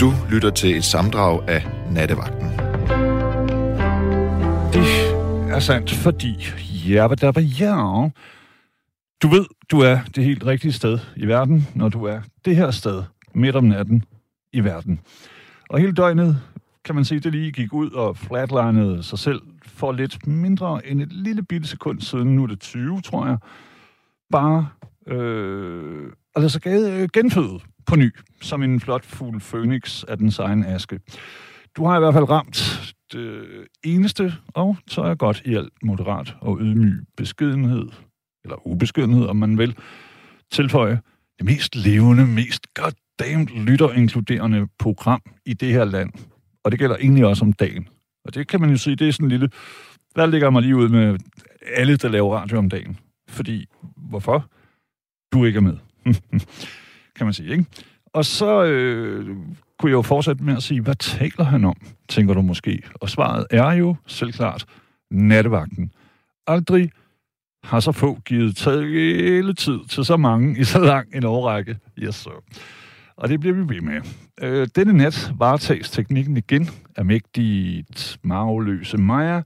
Du lytter til et samdrag af Nattevagten. Det er sandt, fordi... Ja, hvad der var ja. Du ved, du er det helt rigtige sted i verden, når du er det her sted midt om natten i verden. Og hele døgnet, kan man sige, det lige gik ud og flatlinede sig selv for lidt mindre end et lille bitte sekund siden. Nu er det 20, tror jeg. Bare øh, altså genfødet på ny, som en flot fugl Phoenix af den egen aske. Du har i hvert fald ramt det eneste, og så er godt i alt moderat og ydmyg beskedenhed, eller ubeskedenhed, om man vil, tilføje det mest levende, mest goddamn lytterinkluderende program i det her land. Og det gælder egentlig også om dagen. Og det kan man jo sige, det er sådan en lille... Der ligger mig lige ud med alle, der laver radio om dagen. Fordi, hvorfor? Du ikke er med. kan man sige, ikke? Og så øh, kunne jeg jo fortsætte med at sige, hvad taler han om, tænker du måske? Og svaret er jo selvklart nattevagten. Aldrig har så få givet hele tid til så mange i så lang en årrække. Yes, sir. Og det bliver vi ved med. Øh, denne nat varetages teknikken igen af mægtigt mageløse Maja,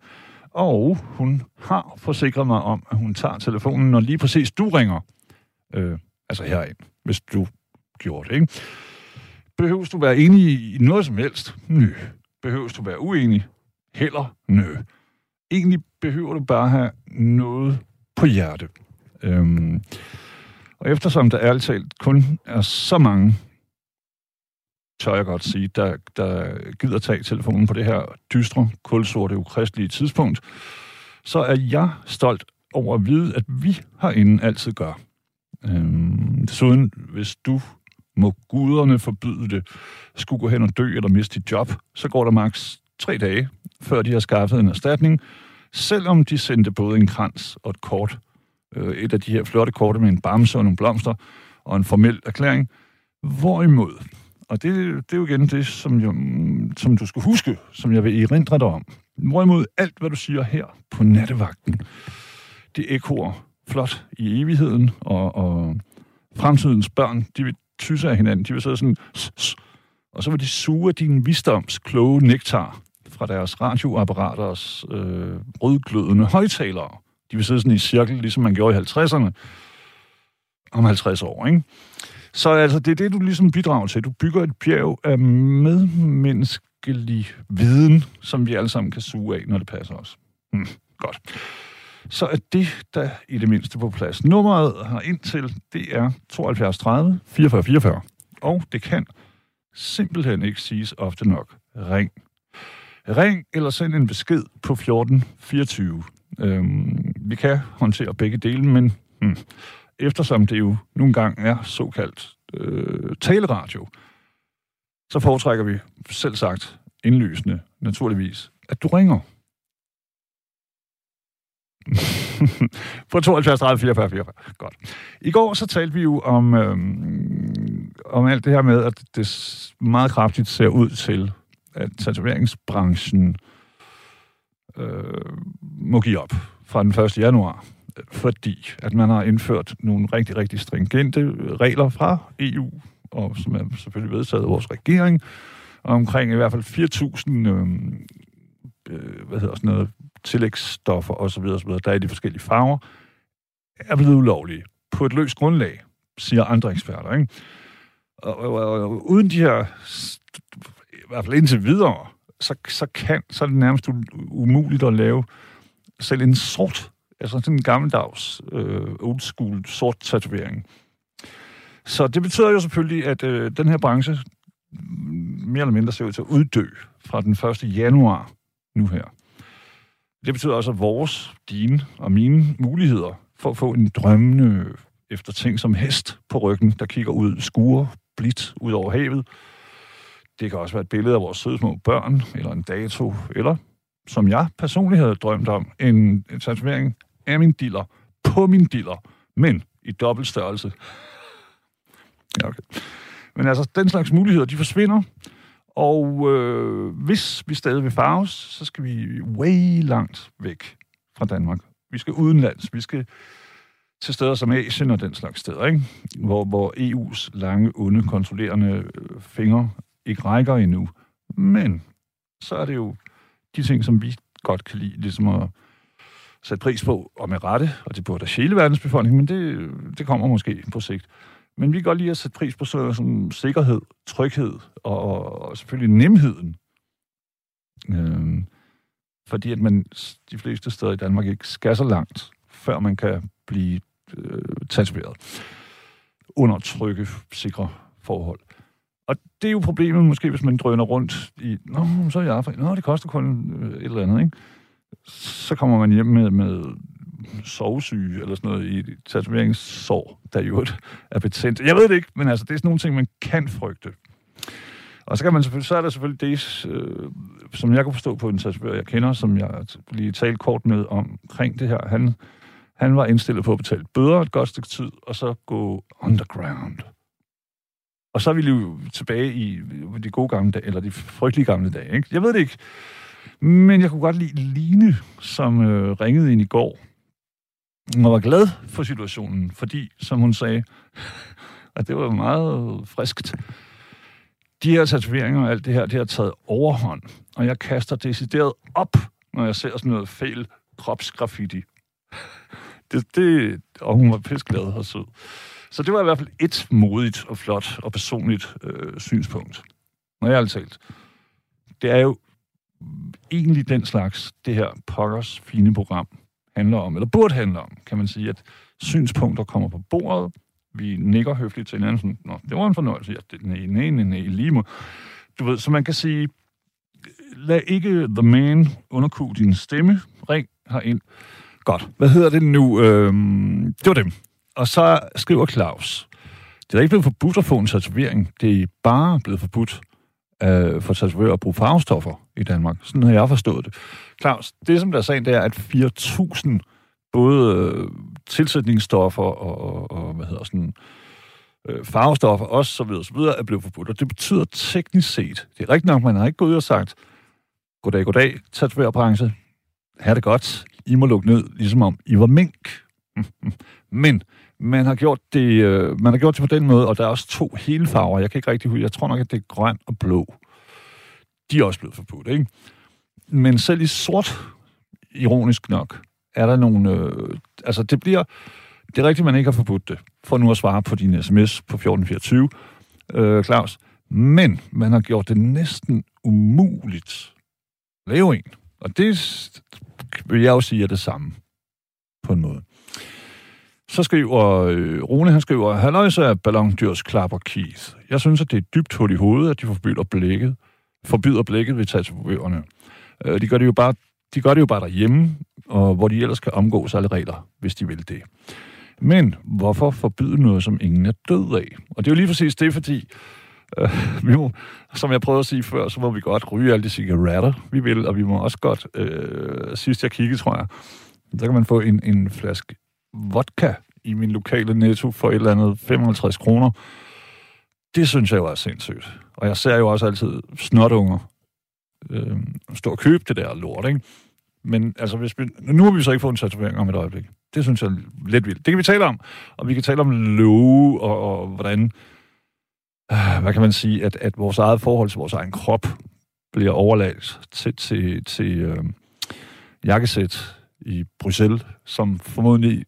og hun har forsikret mig om, at hun tager telefonen, når lige præcis du ringer. Øh, altså herind, hvis du gjort. ikke? Behøves du være enig i noget som helst? Nø. Behøves du være uenig? Heller nø. Egentlig behøver du bare have noget på hjerte. Øhm, og eftersom der ærligt talt kun er så mange, tør jeg godt sige, der, der gider tage telefonen på det her dystre, kulsorte, ukristelige tidspunkt, så er jeg stolt over at vide, at vi herinde altid gør. Øhm, desuden, hvis du må guderne forbyde det, skulle gå hen og dø eller miste dit job, så går der maks tre dage, før de har skaffet en erstatning, selvom de sendte både en krans og et kort. Øh, et af de her flotte korte med en bamse og nogle blomster og en formel erklæring. Hvorimod, og det, det er jo igen det, som, jeg, som du skal huske, som jeg vil erindre dig om. Hvorimod alt, hvad du siger her på nattevagten, det ekor flot i evigheden, og, og fremtidens børn, de vil tysse af hinanden. De vil sidde sådan, og så vil de suge din visdoms kloge nektar fra deres radioapparaters øh, rødglødende højtalere. De vil sidde sådan i cirkel, ligesom man gjorde i 50'erne, om 50 år, ikke? Så altså, det er det, du ligesom bidrager til. Du bygger et bjerg af medmenneskelig viden, som vi alle sammen kan suge af, når det passer os. Hmm, godt. Så er det der i det mindste på plads. Nummeret har ind til, det er 72 30 44 44. Og det kan simpelthen ikke siges ofte nok. Ring. Ring eller send en besked på 1424. Øhm, vi kan håndtere begge dele, men hmm, eftersom det jo nogle gange er såkaldt øh, taleradio, så foretrækker vi selv sagt indlysende, naturligvis, at du ringer. på 72 30 44 44. Godt. I går så talte vi jo om, øhm, om alt det her med, at det meget kraftigt ser ud til, at tatoveringsbranchen øh, må give op fra den 1. januar, fordi at man har indført nogle rigtig, rigtig stringente regler fra EU, og som er selvfølgelig vedtaget af vores regering, omkring i hvert fald 4.000 øh, øh, hvad hedder sådan noget, tillægsstoffer osv., osv., der er i de forskellige farver, er blevet ulovlige på et løst grundlag, siger andre eksperter. Ikke? Og, og, og, og uden de her, i hvert fald indtil videre, så, så, kan, så er det nærmest umuligt at lave selv en sort, altså sådan en gammeldags, øh, old school sort tatovering. Så det betyder jo selvfølgelig, at øh, den her branche mere eller mindre ser ud til at uddø fra den 1. januar nu her. Det betyder også, at vores, dine og mine muligheder for at få en drømmende efter ting som hest på ryggen, der kigger ud, skuer blidt ud over havet. Det kan også være et billede af vores søde små børn, eller en dato, eller, som jeg personligt havde drømt om, en, en tatovering af min diller, på min diller, men i dobbelt størrelse. Ja, okay. Men altså, den slags muligheder, de forsvinder, og øh, hvis vi stadig vil farves, så skal vi way langt væk fra Danmark. Vi skal udenlands. Vi skal til steder som Asien og den slags steder, ikke? Hvor, hvor EU's lange, onde, kontrollerende øh, fingre ikke rækker endnu. Men så er det jo de ting, som vi godt kan lide, ligesom at sætte pris på, og med rette, og det burde hele verdens befolkning, men det, det kommer måske på sigt. Men vi kan godt lide at sætte pris på sådan, sådan sikkerhed, tryghed og, og selvfølgelig nemheden. Øhm, fordi at man de fleste steder i Danmark ikke skal så langt, før man kan blive øh, tatoveret under trygge, sikre forhold. Og det er jo problemet måske, hvis man drøner rundt i, nå, så er jeg Afrika, nå, det koster kun øh, et eller andet, ikke? Så kommer man hjem med, med sovsyge eller sådan noget i tatoveringssår, der jo er betændt. Jeg ved det ikke, men altså, det er sådan nogle ting, man kan frygte. Og så, kan man selvfølgelig, så er der selvfølgelig det, øh, som jeg kan forstå på en tatoverer, jeg kender, som jeg lige talte kort med omkring det her. Han, han var indstillet på at betale bøder et godt stykke tid, og så gå underground. Og så er vi jo tilbage i de gode gamle dage, eller de frygtelige gamle dage. Ikke? Jeg ved det ikke. Men jeg kunne godt lide Line, som øh, ringede ind i går, hun var glad for situationen, fordi, som hun sagde, at det var meget friskt, de her tatoveringer og alt det her, det har taget overhånd, og jeg kaster decideret op, når jeg ser sådan noget fejl kropsgraffiti. Det, det, og hun var pisseglad og sød. Så det var i hvert fald et modigt og flot og personligt øh, synspunkt. Når jeg har talt. Det er jo egentlig den slags, det her pokkers fine program handler om, eller burde handle om, kan man sige, at synspunkter kommer på bordet, vi nikker høfligt til hinanden, sådan, Nå, det var en fornøjelse, ja, det, nej, nej, nej, nej, lige må. Du ved, så man kan sige, lad ikke the man underkue din stemme, ring herind. Godt, hvad hedder det nu? Øhm, det var dem. Og så skriver Claus, det er ikke blevet forbudt at få en tatovering, det er bare blevet forbudt øh, for tatovører at bruge farvestoffer i Danmark. Sådan har jeg forstået det. Claus, det som der er sagen, det er, at 4.000 både øh, tilsætningsstoffer og, og, og hvad hedder sådan, øh, farvestoffer også, så videre, så videre, er blevet forbudt. Og det betyder teknisk set, det er rigtigt nok, man har ikke gået ud og sagt, goddag, goddag, tatoverbranche, her er det godt, I må lukke ned, ligesom om I var mink. Men man har gjort det, øh, man har gjort det på den måde, og der er også to hele farver. Jeg kan ikke rigtig huske, jeg tror nok, at det er grøn og blå. De er også blevet forbudt, ikke? Men selv i sort, ironisk nok, er der nogle... Øh, altså, det bliver... Det er rigtigt, man ikke har forbudt det, for nu at svare på din sms på 1424, øh, Claus. Men man har gjort det næsten umuligt at lave en. Og det vil jeg jo sige er det samme, på en måde. Så skriver øh, Rune, han skriver, Halløjse er ballondyrs klapper Keith. Jeg synes, at det er dybt hul i hovedet, at de forbyder blikket, forbyder blikket ved tatovørerne. Øh, de gør det jo bare de gør det jo bare derhjemme, og hvor de ellers kan omgås alle regler, hvis de vil det. Men hvorfor forbyde noget, som ingen er død af? Og det er jo lige præcis det, fordi, øh, vi må, som jeg prøvede at sige før, så må vi godt ryge alle de cigaretter, vi vil, og vi må også godt, øh, sidst jeg kiggede, tror jeg, så kan man få en, en flaske vodka i min lokale netto for et eller andet 55 kroner. Det synes jeg jo er sindssygt. Og jeg ser jo også altid snotunger øh, stå og købe det der lort, ikke? Men altså, hvis vi, nu har vi så ikke fået en tatovering om et øjeblik. Det synes jeg er lidt vildt. Det kan vi tale om. Og vi kan tale om love og, og hvordan, øh, hvad kan man sige, at, at vores eget forhold til vores egen krop bliver overladt til, til, til øh, jakkesæt i Bruxelles, som formodentlig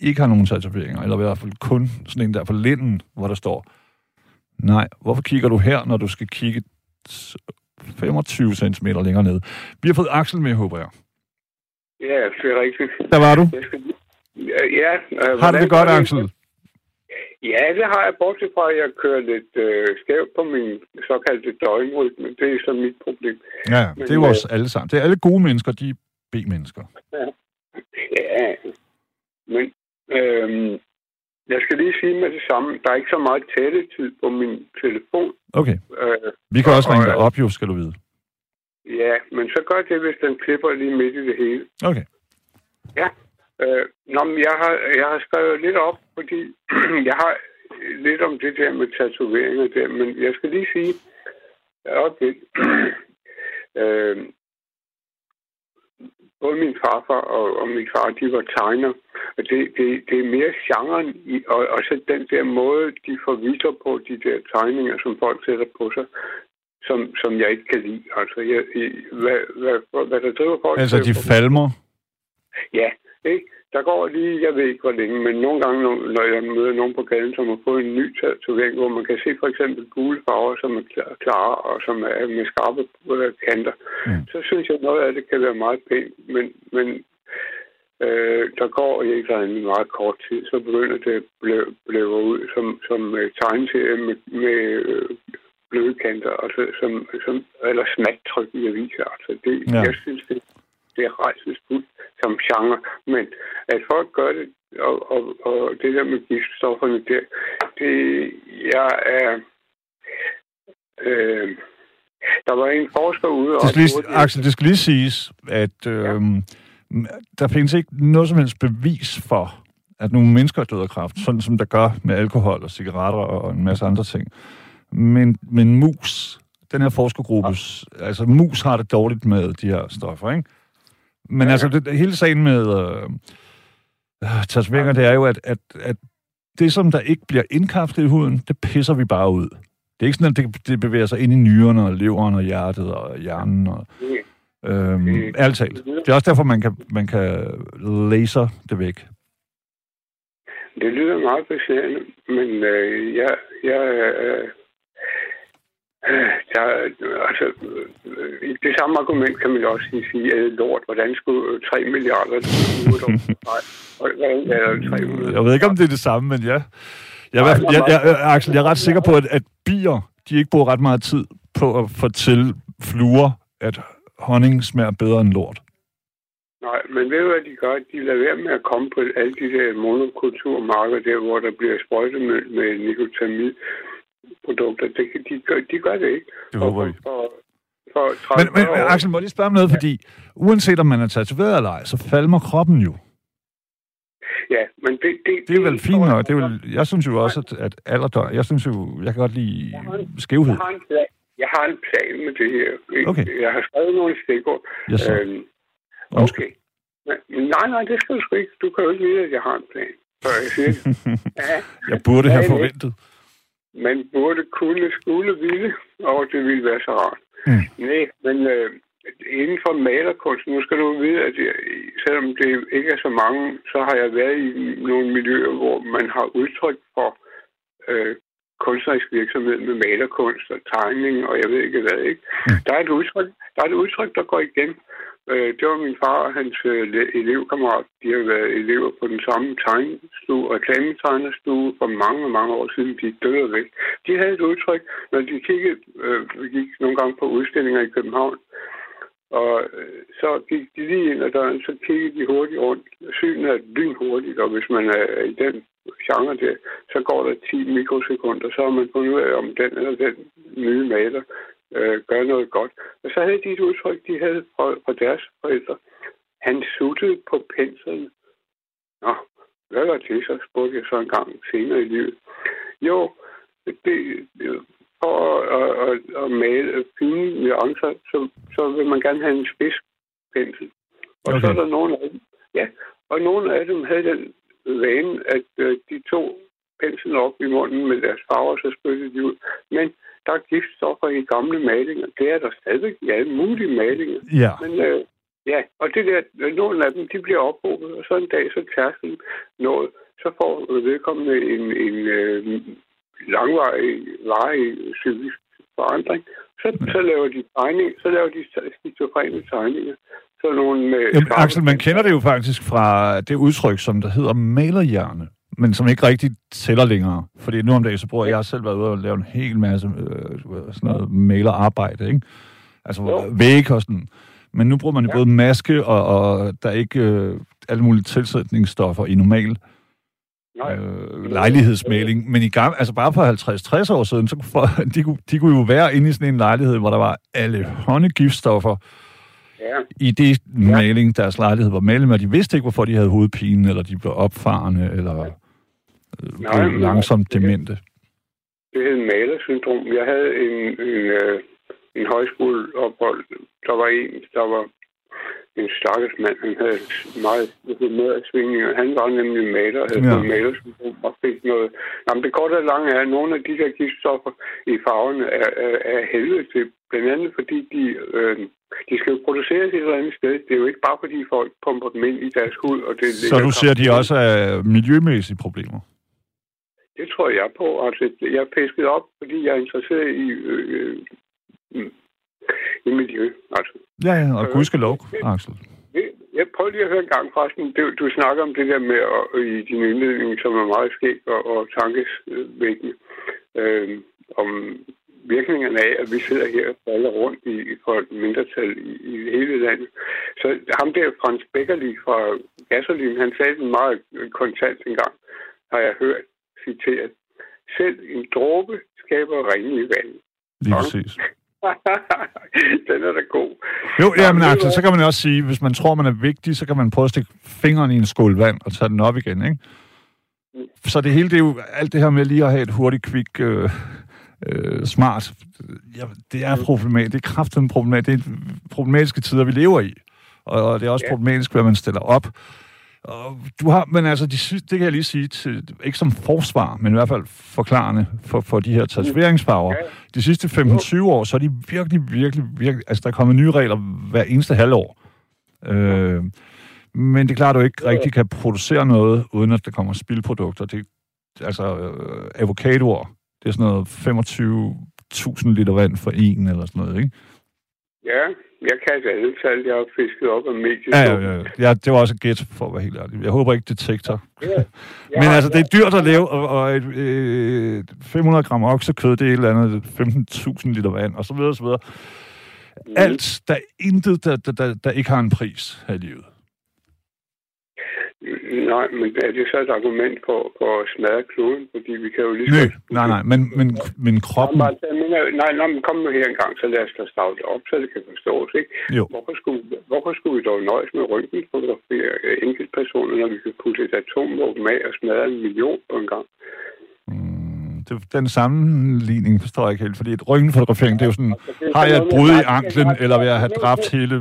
ikke har nogen tatoveringer, eller i hvert fald kun sådan en der på linden, hvor der står, nej, hvorfor kigger du her, når du skal kigge 25 cm længere ned. Vi har fået Axel med, håber jeg. Ja, det er rigtigt. Der var du. Ja, øh, har du det godt, Axel? Ja, det har jeg, bortset fra, at jeg kører lidt øh, skævt på min såkaldte døgnrytme. Det er så mit problem. Ja, Men, det er jo også øh, alle sammen. Det er alle gode mennesker, de er B-mennesker. Ja. Men øh, jeg skal lige sige med det samme, der er ikke så meget tættetid på min telefon. Okay. Øh, Vi kan også ringe dig op, jo, skal du vide. Ja, men så gør det, hvis den klipper lige midt i det hele. Okay. Ja. Øh, nå, men jeg har, jeg har skrevet lidt op, fordi jeg har lidt om det der med tatoveringer der, men jeg skal lige sige, okay, øh, både min farfar og, og min far, de var tegner. Og det, det, det er mere genren, i, og, og så den der måde, de forviser på, de der tegninger, som folk sætter på sig, som, som jeg ikke kan lide. Altså, jeg, hvad, hvad, hvad der driver folk... Altså, de falmer? Ja, ikke? Der går lige, jeg ved ikke hvor længe, men nogle gange, når jeg møder nogen på gaden, som har fået en ny tatovering, hvor man kan se for eksempel gule farver, som er klare og som er med skarpe øh, kanter, mm. så synes jeg, at noget af det kan være meget pænt, men, men øh, der går ikke en meget kort tid, så begynder det at blive ud som, som øh, tegneserie med, med øh, bløde kanter, altså, som, som, eller smattryk i aviser. Altså, det, ja. Jeg synes, det, det er rejselsfuldt som genre, men at folk gør det, og, og, og det der med giftstofferne der, det, jeg er... Øh, der var en forsker ude... Det skal lige, Axel, det skal lige siges, at øh, ja. der findes ikke noget som helst bevis for, at nogle mennesker er døde af kræft, sådan som der gør med alkohol og cigaretter og en masse andre ting. Men, men mus, den her forskergruppe, ja. altså mus har det dårligt med de her stoffer, ikke? Men ja. altså, det, hele sagen med øh, øh, tatoveringer, det er jo, at, at, at det, som der ikke bliver indkapslet i huden, det pisser vi bare ud. Det er ikke sådan, at det, det bevæger sig ind i nyrerne og leveren og hjertet og hjernen. Og, øhm, ærligt talt. Det er også derfor, man kan, man kan laser det væk. Det lyder meget besværende, men øh, jeg, jeg, øh, Ja, altså, det samme argument kan man også sige, at lort, hvordan skulle 3 milliarder Jeg ved ikke, om det er det samme, men ja. Jeg, er, jeg, jeg, jeg, Axel, jeg er ret sikker på, at, at bier, de ikke bruger ret meget tid på at fortælle fluer, at honning smager bedre end lort. Nej, men ved du, hvad de gør? De lader være med at komme på alle de der monokulturmarker, der hvor der bliver sprøjtet med, med nikotamid produkter. Det, de, gør, de gør det ikke. Det håber vi. For, for, for men, men Axel, må jeg lige spørge om noget, ja. fordi uanset om man er tatoveret eller ej, så falmer kroppen jo. Ja, men det... Det, det er vel fint nok. Det er vel, jeg synes jo også, at, at alderdom... Jeg synes jo, jeg kan godt lide skævhed. Jeg har en plan, jeg har en plan med det her. Okay. Jeg har skrevet nogle stikord. Yes, øhm, okay. Men, nej, nej, det skal du sgu ikke. Du kan jo ikke vide, at jeg har en plan. Så jeg siger, ja, jeg burde have forventet man burde kunne, skulle ville, og det ville være så rart. Mm. Nej, men øh, inden for malerkunst, nu skal du vide, at jeg, selvom det ikke er så mange, så har jeg været i nogle miljøer, hvor man har udtryk for øh, kunstnerisk virksomhed med malerkunst og tegning, og jeg ved ikke hvad, ikke? Mm. Der, er et udtryk, der er et udtryk, der går igen, Øh, det var min far og hans øh, elevkammerat. De har været elever på den samme tegnestue, reklametegnerstue for mange, mange år siden. De døde væk. De havde et udtryk, når de kiggede, øh, gik nogle gange på udstillinger i København, og øh, så gik de lige ind ad døren, så kiggede de hurtigt rundt. Synet er lynhurtigt, og hvis man er i den genre der, så går der 10 mikrosekunder, så har man fundet ud af, om den eller den nye maler øh, gøre noget godt. Og så havde de et udtryk, de havde fra, fra deres forældre. Han suttede på penslen. Nå, hvad var det så, spurgte jeg så en gang senere i livet. Jo, det, for at, at, at male fine nuancer, så, så vil man gerne have en spids pensel. Og okay. så er der nogle af dem, ja, og nogle af dem havde den vane, at øh, de to penslen op i munden med deres farver, så spyttede de ud. Men der er giftstoffer i gamle malinger. Det er der stadig i alle mulige malinger. Ja. Men øh, ja, og det der, nogle af dem, de bliver ophobet, og så en dag, så tærsken noget, så får vedkommende en, en øh, langvarig, varig psykisk forandring. Så, mm. så laver de tegning, så laver de skizofrene tegninger. Så nogle, øh, Jamen, Axel, man kender det jo faktisk fra det udtryk, som der hedder malerhjerne men som ikke rigtig tæller længere. Fordi nu om dagen, så bruger jeg, jeg selv været ude og lave en hel masse øh, sådan noget malerarbejde, ikke? Altså jo. væg og sådan. Men nu bruger man jo ja. både maske, og, og der er ikke øh, alle mulige tilsætningsstoffer i normal øh, lejlighedsmaling. Men i gang, altså bare for 50-60 år siden, så for, de, kunne, de kunne jo være inde i sådan en lejlighed, hvor der var alle håndegiftstoffer ja. i det maling, deres lejlighed var malet med. De vidste ikke, hvorfor de havde hovedpine, eller de blev opfarende, eller... Ja Nej, langsomt demente? Det hed malersyndrom. Jeg havde en, en, øh, en højskoleophold. Der var en, der var en stakkels mand. Han havde meget humørsvingninger. Han var nemlig maler, havde ja. malersyndrom og fik noget. Jamen, det og lange er, at nogle af de der giftstoffer i farverne er, er, er helvede til. Blandt andet fordi de, øh, de skal jo produceres et eller andet sted. Det er jo ikke bare fordi folk pumper dem ind i deres hud. Og det Så du ser, de også er miljømæssige problemer? Det tror jeg på. Altså, jeg pisket op, fordi jeg er interesseret i, øh, øh, i miljø. Altså. Ja, ja, og gudskelov, Axel. Jeg prøver lige at høre en gang, forresten. Du, du snakker om det der med at, i din indledning, som er meget skæg og, og tankesvækkende, øh, om virkningerne af, at vi sidder her og falder rundt i, for et mindretal i, i hele landet. Så ham der, Frans Beckerli fra Gasolin, han sagde den meget kontant engang, har jeg hørt citeret. Selv en dråbe skaber rene i vandet. Lige præcis. den er da god. Jo, ja, men altså, så kan man også sige, hvis man tror, man er vigtig, så kan man prøve at stikke fingeren i en skål vand og tage den op igen, ikke? Mm. Så det hele, det er jo alt det her med lige at have et hurtigt, quick, øh, øh, smart, ja, det er problematisk. Det er kraftigt problematisk. Det er problematiske tider, vi lever i. Og det er også ja. problematisk, hvad man stiller op. Og du har, men altså, de, det kan jeg lige sige, til, ikke som forsvar, men i hvert fald forklarende for, for de her tatoveringsfarver. De sidste 15-20 år, så er de virkelig, virkelig, virkelig... Altså, der er kommet nye regler hver eneste halvår. Øh, men det er klart, at du ikke rigtig kan producere noget, uden at der kommer spildprodukter. Det, altså, øh, avocadoer, det er sådan noget 25.000 liter vand for en, eller sådan noget, ikke? Ja, jeg kan ikke alle tal, jeg har fisket op af mediet. Ja, ja, ja, ja. det var også et gæt, for at være helt ærlig. Jeg håber ikke detektor. Ja. ja. Men altså, det er dyrt at leve, og, og et, øh, 500 gram oksekød, det er et eller andet 15.000 liter vand, og så videre, og så videre. Mm. Alt, der er intet, der, der, der, der ikke har en pris her i livet. Nej, men er det så et argument for, for at smadre kloden? Fordi vi kan jo lige... Nej, nej, nej, men, men, men kroppen... Nej, nej, nej, nej, men kom nu her en gang, så lad os da starte op, så det kan forstås, ikke? Jo. Hvorfor skulle, hvorfor skulle vi dog nøjes med røntgenfotografere enkeltpersoner, når vi kan putte et atomvåben af og smadre en million på en gang? Mm, det, den sammenligning forstår jeg ikke helt, fordi et røntgenfotografering, det er jo sådan, altså, har jeg et brud i anklen, eller vil jeg have dræbt hele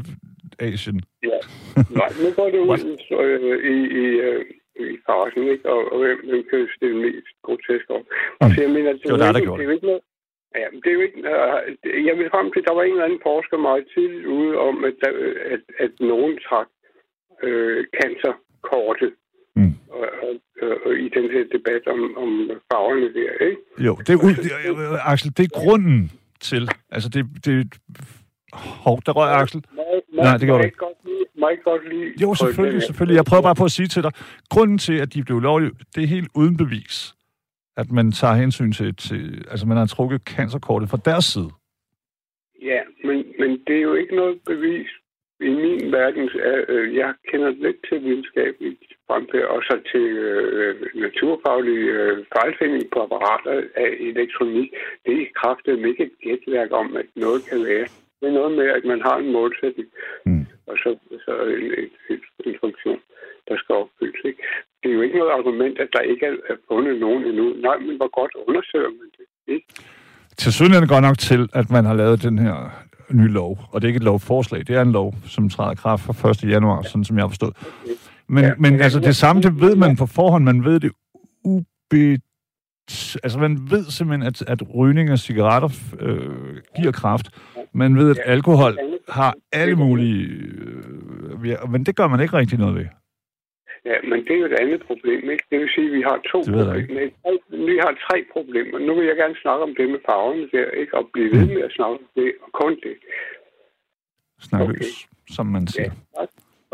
Asien. Ja. Nej, nu går det ud øh, i, i, øh, i farsen, ikke? Og, og hvem, hvem kan stille mest grotesk op. Mm. Så jeg mener, det, det var der, der gjorde det. Er ikke noget, Ja, det er jo ikke... Uh, jeg vil frem til, at der var en eller anden forsker meget tidligt ude om, at, der, at, at nogen trak øh, cancerkortet mm. og, og, og, i den her debat om, om farverne der, ikke? Jo, det er, uh, Axel, det er grunden til... Altså, det, det, Hov, der røg Axel. Må, må, Nej, det gjorde du ikke. Må godt. Jo, selvfølgelig, selvfølgelig. Jeg prøver bare på at sige til dig, grunden til, at de blev lovlige, det er helt uden bevis, at man tager hensyn til, til altså man har trukket cancerkortet fra deres side. Ja, men, men det er jo ikke noget bevis i min verden. Øh, jeg kender lidt til videnskabeligt fremfærd, og så til øh, naturfaglige øh, fejlfinding på apparater af elektronik. Det er kraftigt ikke et gætværk om, at noget kan være det er noget med, at man har en målsætning, mm. og så, så en, en, en funktion, der skal opfyldes. Ikke? Det er jo ikke noget argument, at der ikke er fundet nogen endnu. Nej, men hvor godt undersøger man det? Ikke? Til syden går nok til, at man har lavet den her nye lov, og det er ikke et lovforslag, det er en lov, som træder i kraft fra 1. januar, sådan som jeg har forstået. Okay. Men, ja, men altså det samme, det ved man på forhånd, man ved det ube altså man ved simpelthen, at, at rygning af cigaretter øh, giver kraft. Man ved, at alkohol har alle mulige... Øh, men det gør man ikke rigtig noget ved. Ja, men det er jo et andet problem, ikke? Det vil sige, at vi har to problemer. Vi har tre problemer. Nu vil jeg gerne snakke om det med farverne der, ikke? Og blive ved med at snakke om det, og kun det. Snakke okay. som man siger. Ja,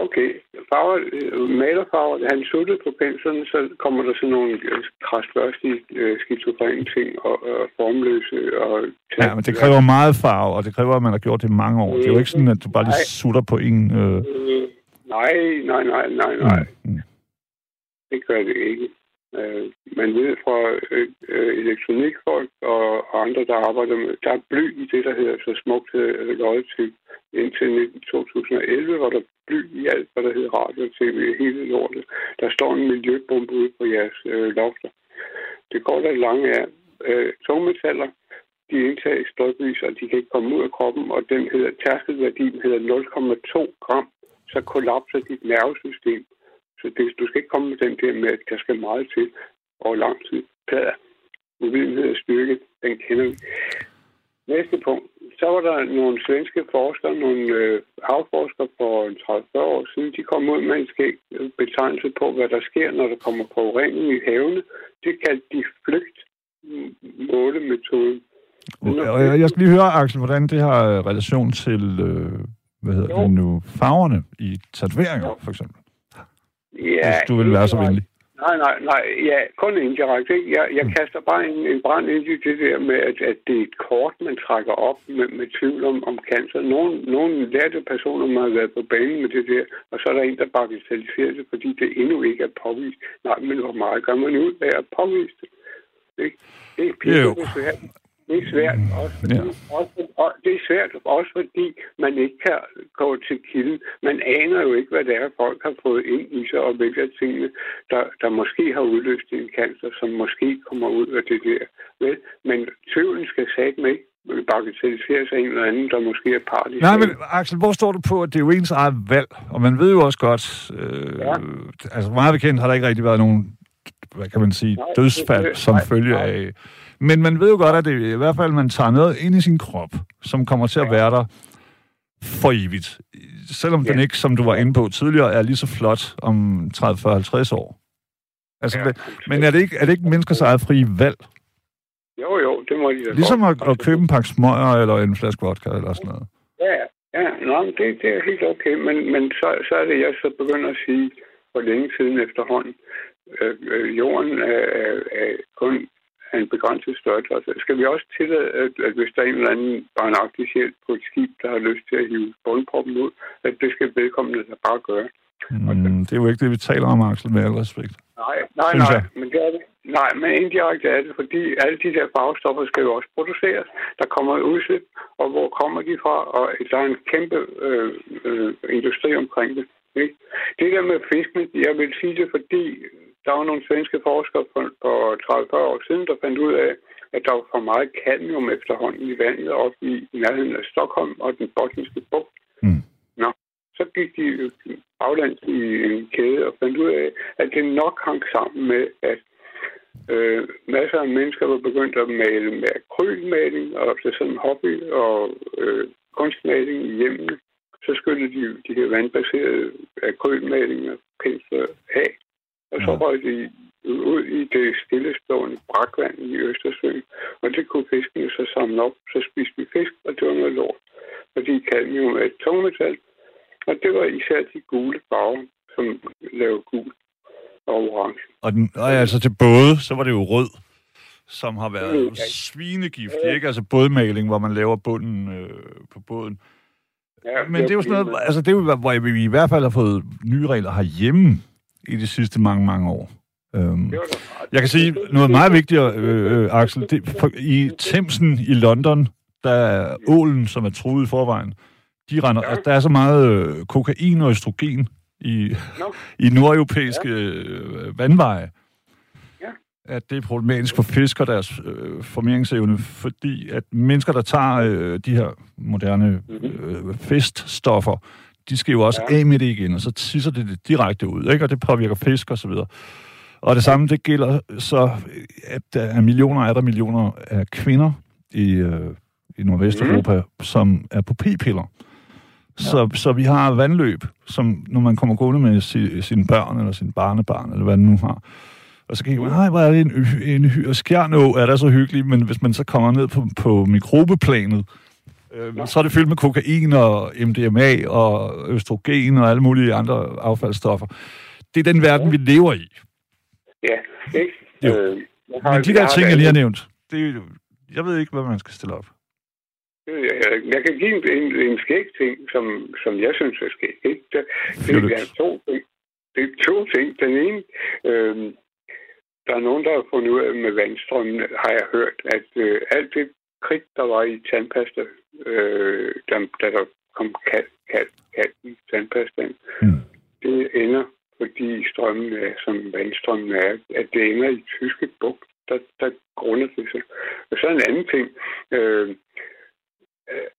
Okay, farver, øh, malerfarver, han suttede på penslen, så kommer der sådan nogle øh, krastvørstige øh, skizofrene ting og, og formløse. Og ja, men det kræver meget farve, og det kræver, at man har gjort det i mange år. Det er jo ikke sådan, at du bare lige sutter på en... Øh... Øh, nej, nej, nej, nej, nej. Mm. mm. Det gør det ikke. Øh, man ved fra øh, øh, elektronikfolk og andre, der arbejder med, der er bly i det, der hedder så smukt løjetyp. Indtil 2011 var der bly i alt, hvad der hedder radio og tv, hele lortet. Der står en miljøbombe ude på jeres øh, lofter. Det går der lange af. Øh, tungmetaller, de indtages støjvis, og de kan ikke komme ud af kroppen, og den hedder, tærskelværdien hedder 0,2 gram så kollapser dit nervesystem. Så det, du skal ikke komme med den der med, at der skal meget til over lang tid. Plader, uvidenhed og styrke, den kender vi. Næste punkt. Så var der nogle svenske forskere, nogle øh, havforskere for 30 år siden, de kom ud med en skæg betegnelse på, hvad der sker, når der kommer forurening i havene. Det kaldte de flygtmålemetoden. Jeg, jeg skal lige høre, Axel, hvordan det har øh, relation til, øh, hvad hedder jo. det nu, farverne i tatoveringer, for eksempel. Ja, Hvis du vil være så venlig. Nej, nej, nej. Ja, kun indirekte. Jeg, jeg mm. kaster bare en, en brand ind i det der med, at, at det er et kort, man trækker op med, med tvivl om, om cancer. Nogle, nogle lærte personer må have været på banen med det der, og så er der en, der bagatelliserer det, fordi det endnu ikke er påvist. Nej, men hvor meget gør man ud af at påvise det? Ikke? Det er pisse, det er svært også, fordi, ja. også, og det er svært også fordi man ikke kan gå til kilden. Man aner jo ikke, hvad det er, folk har fået ind i sig, og af tingene, der, der måske har udløst en cancer, som måske kommer ud af det der. Vel? Men tvivlen skal sagt med ikke bagatellisere sig en eller anden, der måske er part i Nej, men Axel, hvor står du på, at det er jo ens eget valg? Og man ved jo også godt, øh, ja. altså meget bekendt har der ikke rigtig været nogen, hvad kan man sige, nej, dødsfald det, som nej, følge nej. af men man ved jo godt, at det i hvert fald, man tager noget ind i sin krop, som kommer til at være der for evigt. Selvom ja. den ikke, som du var inde på tidligere, er lige så flot om 30, 40, 50 år. Altså, ja, men er det, ikke, er det ikke menneskers eget frie valg? Jo, jo, det må de da Ligesom at, at købe en pakke smøger eller en flaske vodka eller sådan noget. Ja, ja, nå, det, det er helt okay, men, men så, så er det, jeg så begynder at sige, for længe siden efterhånden, øh, øh, jorden er, er kun af en begrænset størrelse. Altså, skal vi også tillade, at, at hvis der er en eller anden barnagtig sjæl på et skib, der har lyst til at hive bundproppen ud, at det skal vedkommende der bare gøre. Mm, det er jo ikke det, vi taler om, Axel, med al respekt. Nej, nej, nej, men det er det. Nej, men indirekte er det, fordi alle de der farvestoffer skal jo også produceres. Der kommer et udslip, og hvor kommer de fra? Og der er en kæmpe øh, øh, industri omkring det. Ikke? Det der med fiskene, jeg vil sige det, fordi der var nogle svenske forskere for, for 30 år siden, der fandt ud af, at der var for meget cadmium efterhånden i vandet op i nærheden af Stockholm og den botniske bugt. Mm. Nå, så gik de baglands i en kæde og fandt ud af, at det nok hang sammen med, at øh, masser af mennesker var begyndt at male med akrylmaling og det sådan en hobby og øh, kunstmaling i hjemmene. Så skulle de de her vandbaserede akrylmalinger pensler af og så røg de ud i det stillestående brakvand i Østersøen. Og det kunne fiskene så samle op. Så spiste vi fisk, og det var noget lort. Fordi cadmium er et tungmetal. Og det var især de gule farver, som lavede gul og orange. Og, den, og altså til både, så var det jo rød, som har været mm, ja. svinegift, ja. ikke? Altså bådmaling, hvor man laver bunden øh, på båden. Ja, Men det er jo sådan noget, altså det er jo, hvor vi i hvert fald har fået nye regler herhjemme, i de sidste mange, mange år. Øhm, jeg kan sige noget meget vigtigere, øh, øh, Axel. Det, for, I Thamesen i London, der er ålen, som er truet i forvejen, de render, ja. der er så meget øh, kokain og østrogen i, no. i nordeuropæiske øh, vandveje, ja. at det er problematisk for fisk og deres øh, formeringsevne, fordi at mennesker, der tager øh, de her moderne mhm. øh, feststoffer, de skal jo også ja. af med det igen, og så tisser det, det direkte ud, ikke? og det påvirker fisk og så videre. Og det samme, det gælder så, at der er millioner, er der millioner af kvinder i, øh, i Nordvesteuropa, mm. som er på p-piller. Ja. Så, så vi har vandløb, som når man kommer gående med si, sine børn, eller sin barnebarn, eller hvad det nu har, og så kigger man, nej, hvor er det en, en, en skjernå, er der så hyggeligt, men hvis man så kommer ned på, på mikrobeplanet, Øh, så er det fyldt med kokain og MDMA og østrogen og alle mulige andre affaldsstoffer. Det er den verden, vi lever i. Ja, ikke? Jo. Øh, har, Men de der ting, jeg lige har nævnt, det jeg ved ikke, hvad man skal stille op. Jeg, jeg kan give en, en, en skæg ting, som, som jeg synes er skæg. Ikke? Det, det, det, er to ting. det er to ting. Den ene, øh, der er nogen, der har fundet ud af med vandstrømmen, har jeg hørt, at øh, alt det kridt, der var i tandpasta, øh, da, da der kom kald, kald, i tandpastaen, mm. det ender, fordi strømmen er, som vandstrømmen er, at det ender i tyske bugt. Der, der grunder det sig. Og så en anden ting. Øh,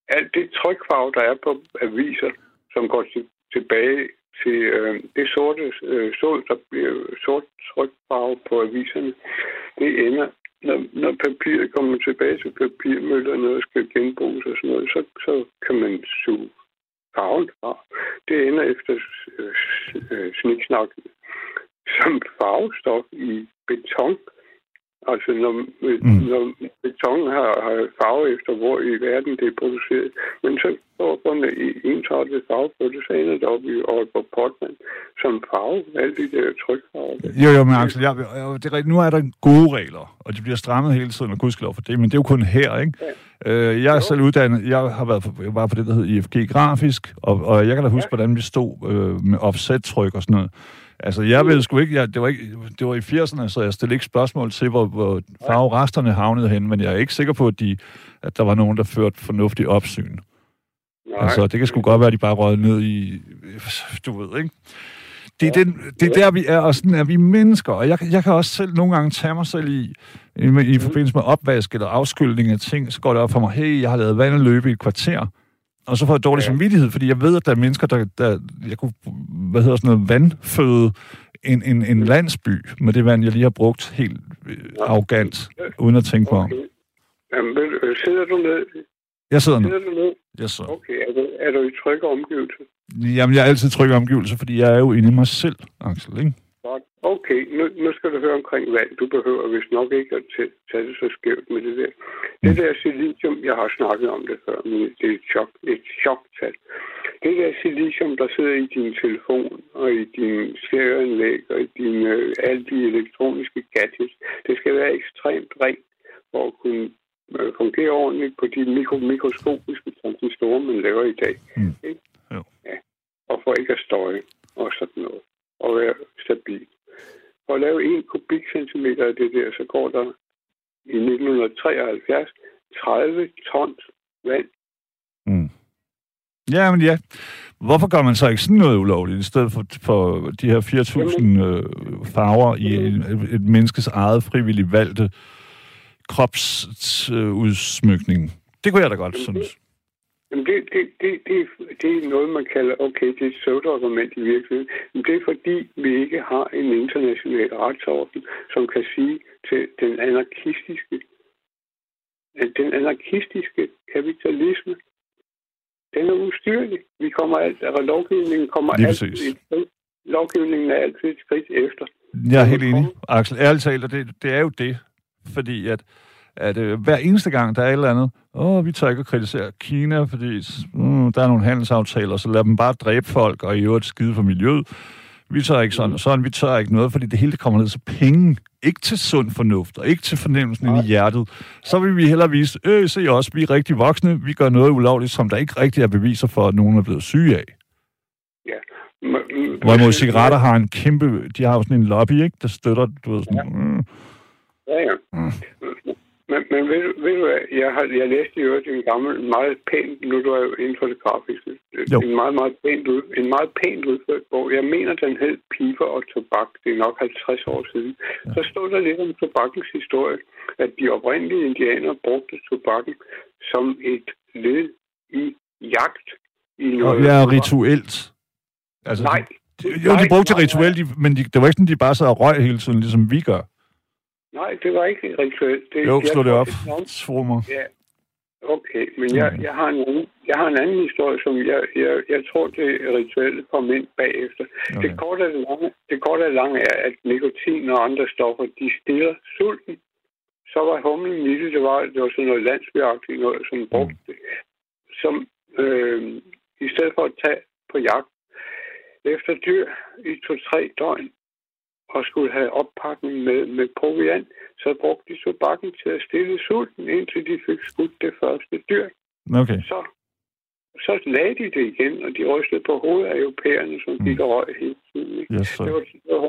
alt det trykfarve, der er på aviser, som går til, tilbage til øh, det sorte øh, sod, der bliver sort trykfarve på aviserne, det ender, når, når papiret kommer tilbage til papirmøllerne og skal genbruges og sådan noget, så, så kan man suge farven fra. Det ender efter øh, øh, sniksnak som farvestof i beton. Øh, Altså, når, mm. når beton har, har farve efter, hvor i verden det er produceret. Men så får man ensartet farve på det, så ender det op i Aalborg Portland som farve. Alle de der trykfarver. Jo, jo, men Axel, jeg, det er, nu er der gode regler, og de bliver strammet hele tiden, og gudskelov for det, men det er jo kun her, ikke? Ja. Øh, jeg er jo. selv uddannet, jeg har været jeg var på det, der hedder IFG Grafisk, og, og jeg kan da huske, ja. hvordan vi stod øh, med offset-tryk og sådan noget. Altså, jeg ved sgu ikke, jeg, det, var ikke, det var i 80'erne, så jeg stillede ikke spørgsmål til, hvor, hvor farveresterne havnede hen, men jeg er ikke sikker på, at, de, at der var nogen, der førte fornuftig opsyn. Nej. Altså, det kan sgu godt være, at de bare røg ned i... Du ved, ikke? Det er, den, det er der, vi er, og sådan er vi mennesker. Og jeg, jeg kan også selv nogle gange tage mig selv i, i, i forbindelse med opvask eller afskyldning af ting, så går det op for mig, hey, jeg har lavet vand og løbe i et kvarter og så får jeg dårlig ja. samvittighed, fordi jeg ved, at der er mennesker, der, der jeg kunne, hvad hedder sådan noget, vandføde en, en, en landsby med det vand, jeg lige har brugt helt øh, arrogant, ja. uden at tænke okay. på. Jamen, sidder du ned? Jeg sidder, sidder du ned? Jeg sidder. Okay, er du, er du i trygge omgivelser? Jamen, jeg er altid trygge omgivelser, fordi jeg er jo inde i mig selv, Axel, ikke? Godt. Okay, nu, nu skal du høre omkring vand. Du behøver vist nok ikke at tage det så skævt med det der. Det der silicium, jeg har snakket om det før, men det er et, chok, et choktal. Det der silicium, der sidder i din telefon og i din stereoanlæg og i dine, øh, alle de elektroniske gadgets, det skal være ekstremt rent for at kunne øh, fungere ordentligt på de mikro, mikroskopiske transistorer, man laver i dag. Mm. Ikke? Jo. Ja. Og for ikke at støje og sådan noget og være stabil. For at lave 1 kubikcentimeter af det der, så går der i 1973 30 tons vand. Mm. Ja, men ja. Hvorfor gør man så ikke sådan noget ulovligt, i stedet for, for de her 4.000 øh, farver i et, et menneskes eget frivilligt valgte kropsudsmykning? Det kunne jeg da godt synes. Jamen det, det, det, det, det er noget, man kalder, okay, det er et pseudo-argument i virkeligheden. Men det er fordi, vi ikke har en international retsorden, som kan sige til den anarkistiske, den anarkistiske kapitalisme, den er ustyrlig. Vi kommer alt, altså lovgivningen kommer Lige altid et Lovgivningen er altid et skridt efter. Jeg er helt enig, Axel. Ærligt talt, det, det er jo det, fordi at at øh, hver eneste gang, der er et eller andet, åh, vi tør ikke at kritisere Kina, fordi mm, der er nogle handelsaftaler, så lad dem bare dræbe folk, og i øvrigt skide for miljøet. Vi tør ikke sådan og sådan, vi tør ikke noget, fordi det hele kommer ned til penge, ikke til sund fornuft, og ikke til fornemmelsen ja. i hjertet. Så vil vi hellere vise, øh, se os, vi er rigtig voksne, vi gør noget ulovligt, som der ikke rigtig er beviser for, at nogen er blevet syge af. Ja. Hvorimod cigaretter har en kæmpe, de har jo sådan en lobby, ikke, der støtter, du ved, sådan, ja. Mm. Ja, ja. Mm. Men, ved, ved du hvad, jeg, har, jeg læste i øvrigt en gammel, meget pæn, nu er du jo inden for det grafiske, jo. en meget, meget pænt ud, en meget pænt udført bog. Jeg mener, den hed Pifer og Tobak. Det er nok 50 år siden. Ja. Så stod der lidt om tobakkens historie, at de oprindelige indianere brugte tobakken som et led i jagt. I noget, og ja, rituelt. Altså, nej. De, jo, de brugte det rituelt, men de, det var ikke sådan, de bare sad og røg hele tiden, ligesom vi gør. Nej, det var ikke rituelt. Det, jo, slå det op. Tro mig. Ja. Okay, men jeg, jeg, har en, jeg har en anden historie, som jeg, jeg, jeg tror, det rituelle kom ind bagefter. Okay. Det, korte og lange, det korte og lange er, at nikotin og andre stoffer, de stiller sulten. Så var humlen i det, var, det var sådan noget landsbyagtigt noget, som brugte mm. det. Som øh, i stedet for at tage på jagt efter dyr i to-tre døgn, og skulle have oppakning med, med proviant, så brugte de tobakken til at stille sulten, indtil de fik skudt det første dyr. Okay. Så, så lagde de det igen, og de rystede på hovedet af europæerne, som gik og røg hele tiden. Ikke? Yes, det, var, det, var,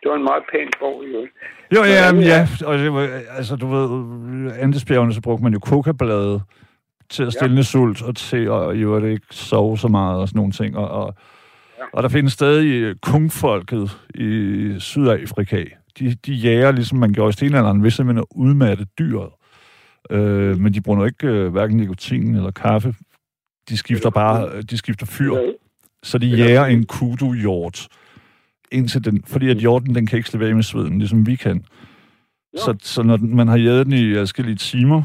det var en meget pæn bog, jo. Jo, ja, men, ja. Og det var, altså, du ved, Andesbjergene, så brugte man jo kokablade til at stille ja. sult, og til at jo, det ikke sove så meget og sådan nogle ting. Og, og og der findes stadig kungfolket i Sydafrika. De, de jager, ligesom man gjorde i stenalderen, hvis man er udmattet dyret. Øh, men de bruger ikke øh, hverken nikotin eller kaffe. De skifter bare, de skifter fyr. Så de jager en kudu-hjort, indtil den, fordi at hjorten, den kan ikke slippe af med sveden, ligesom vi kan. Så, så når man har jaget den i forskellige timer,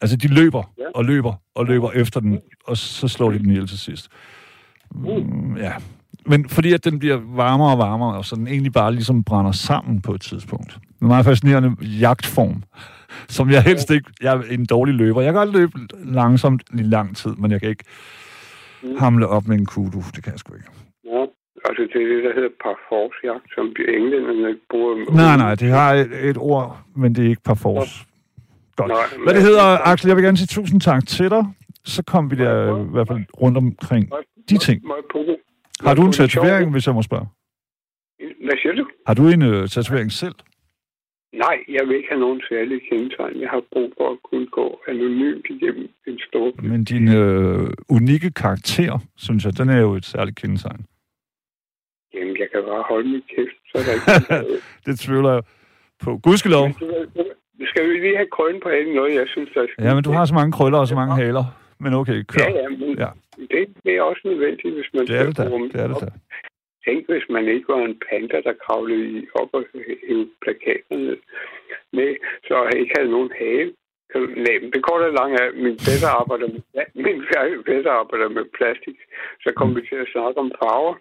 altså de løber Ja. og løber og løber efter den, og så slår de den ihjel til sidst. Mm, ja. Men fordi at den bliver varmere og varmere, og så den egentlig bare ligesom brænder sammen på et tidspunkt. En meget fascinerende jagtform, som jeg helst ikke... Jeg er en dårlig løber. Jeg kan godt løbe langsomt i lang tid, men jeg kan ikke hamle op med en kudu. Det kan jeg sgu ikke. Ja, altså det er det, der hedder parforsjagt, som de englænderne bruger. Nej, nej, det har et, et ord, men det er ikke par force. Godt. Nej, Hvad det men- hedder, Axel, jeg vil gerne sige tusind tak til dig. Så kom vi der i hvert fald rundt omkring de ting. Har du en tatovering, hvis jeg må spørge? Hvad siger du? Har du en uh, tatovering selv? Nej, jeg vil ikke have nogen særlige kendetegn. Jeg har brug for at kunne gå anonymt igennem en stor. Men din øh, unikke karakter, synes jeg, den er jo et særligt kendetegn. Jamen, jeg kan bare holde min kæft, så er der ikke. Det tvivler jeg på. Gudskelov. Skal vi lige have krøn på alle noget, jeg synes, der er. Ja, men du har så mange krøller og så mange haler. Men okay, kør. Ja, ja, men Ja. det, det er også nødvendigt, hvis man Det er det da. Det er det da. Tænk, hvis man ikke var en panda, der kravlede i op og hævde plakaterne med, så jeg ikke havde nogen du- Nej, men det går da langt af. Min fætter arbejder med, min fætter arbejder med plastik, så kommer vi til at snakke om farver.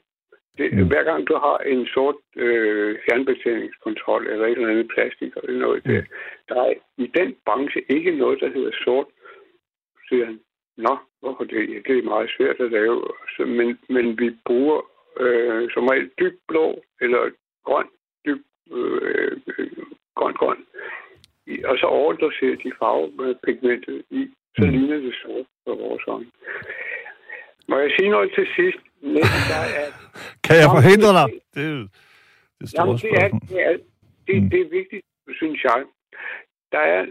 Det, Mm. Hver gang du har en sort øh, fjernbetjeningskontrol eller et eller andet plastik eller noget der, der er i den branche ikke noget, der hedder sort. Siger han, Nå, hvorfor det? Ja, det er meget svært at lave. Så, men, men vi bruger øh, som regel dyb blå eller grøn, dyb øh, grøn, grøn. Og så overdoserer de farvepigmentet i, så Mm. ligner det sort på vores øjne. Må jeg sige noget til sidst? Nej, der er Kan jeg forhindre dig? Det er det store Jamen, det er, det, er, det, Mm. det er vigtigt, synes jeg. Der er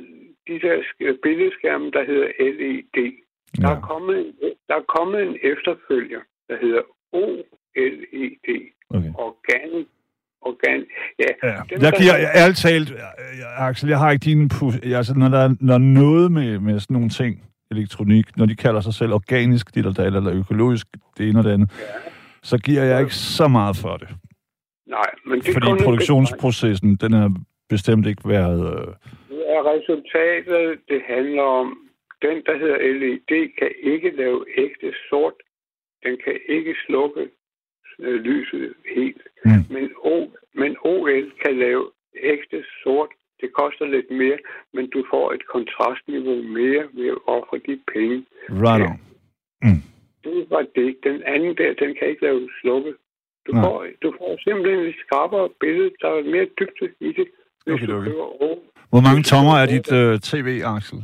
de der sk- billedskærme, der hedder LED. Der, Ja. er kommet, en- der er kommet en efterfølger, der hedder OLED. Okay. Organ. Organ. Ja, Ja, dem, jeg der giver, jeg, ærligt talt, Axel, jeg har ikke dine... Pus, altså, når der, er- når der noget med, med sådan nogle ting, elektronik, når de kalder sig selv organisk, dit eller eller økologisk, det ene og det andet, så giver jeg ikke så meget for det. Nej, men det Fordi produktionsprocessen, den er bestemt ikke været... Øh, Det er resultatet, det handler om. Den, der hedder LED, kan ikke lave ægte sort. Den kan ikke slukke øh, lyset helt. Mm. Men, o, men OL kan lave ægte sort. Det koster lidt mere, men du får et kontrastniveau mere ved at ofre de penge. right on. Det var det. Den anden der, den kan ikke lave slukke. Du, Nej. får, du får simpelthen et skarpere billede, der er mere dybde i det, hvis Okay, du okay. Hvor mange tommer er dit øh, tv, Axel?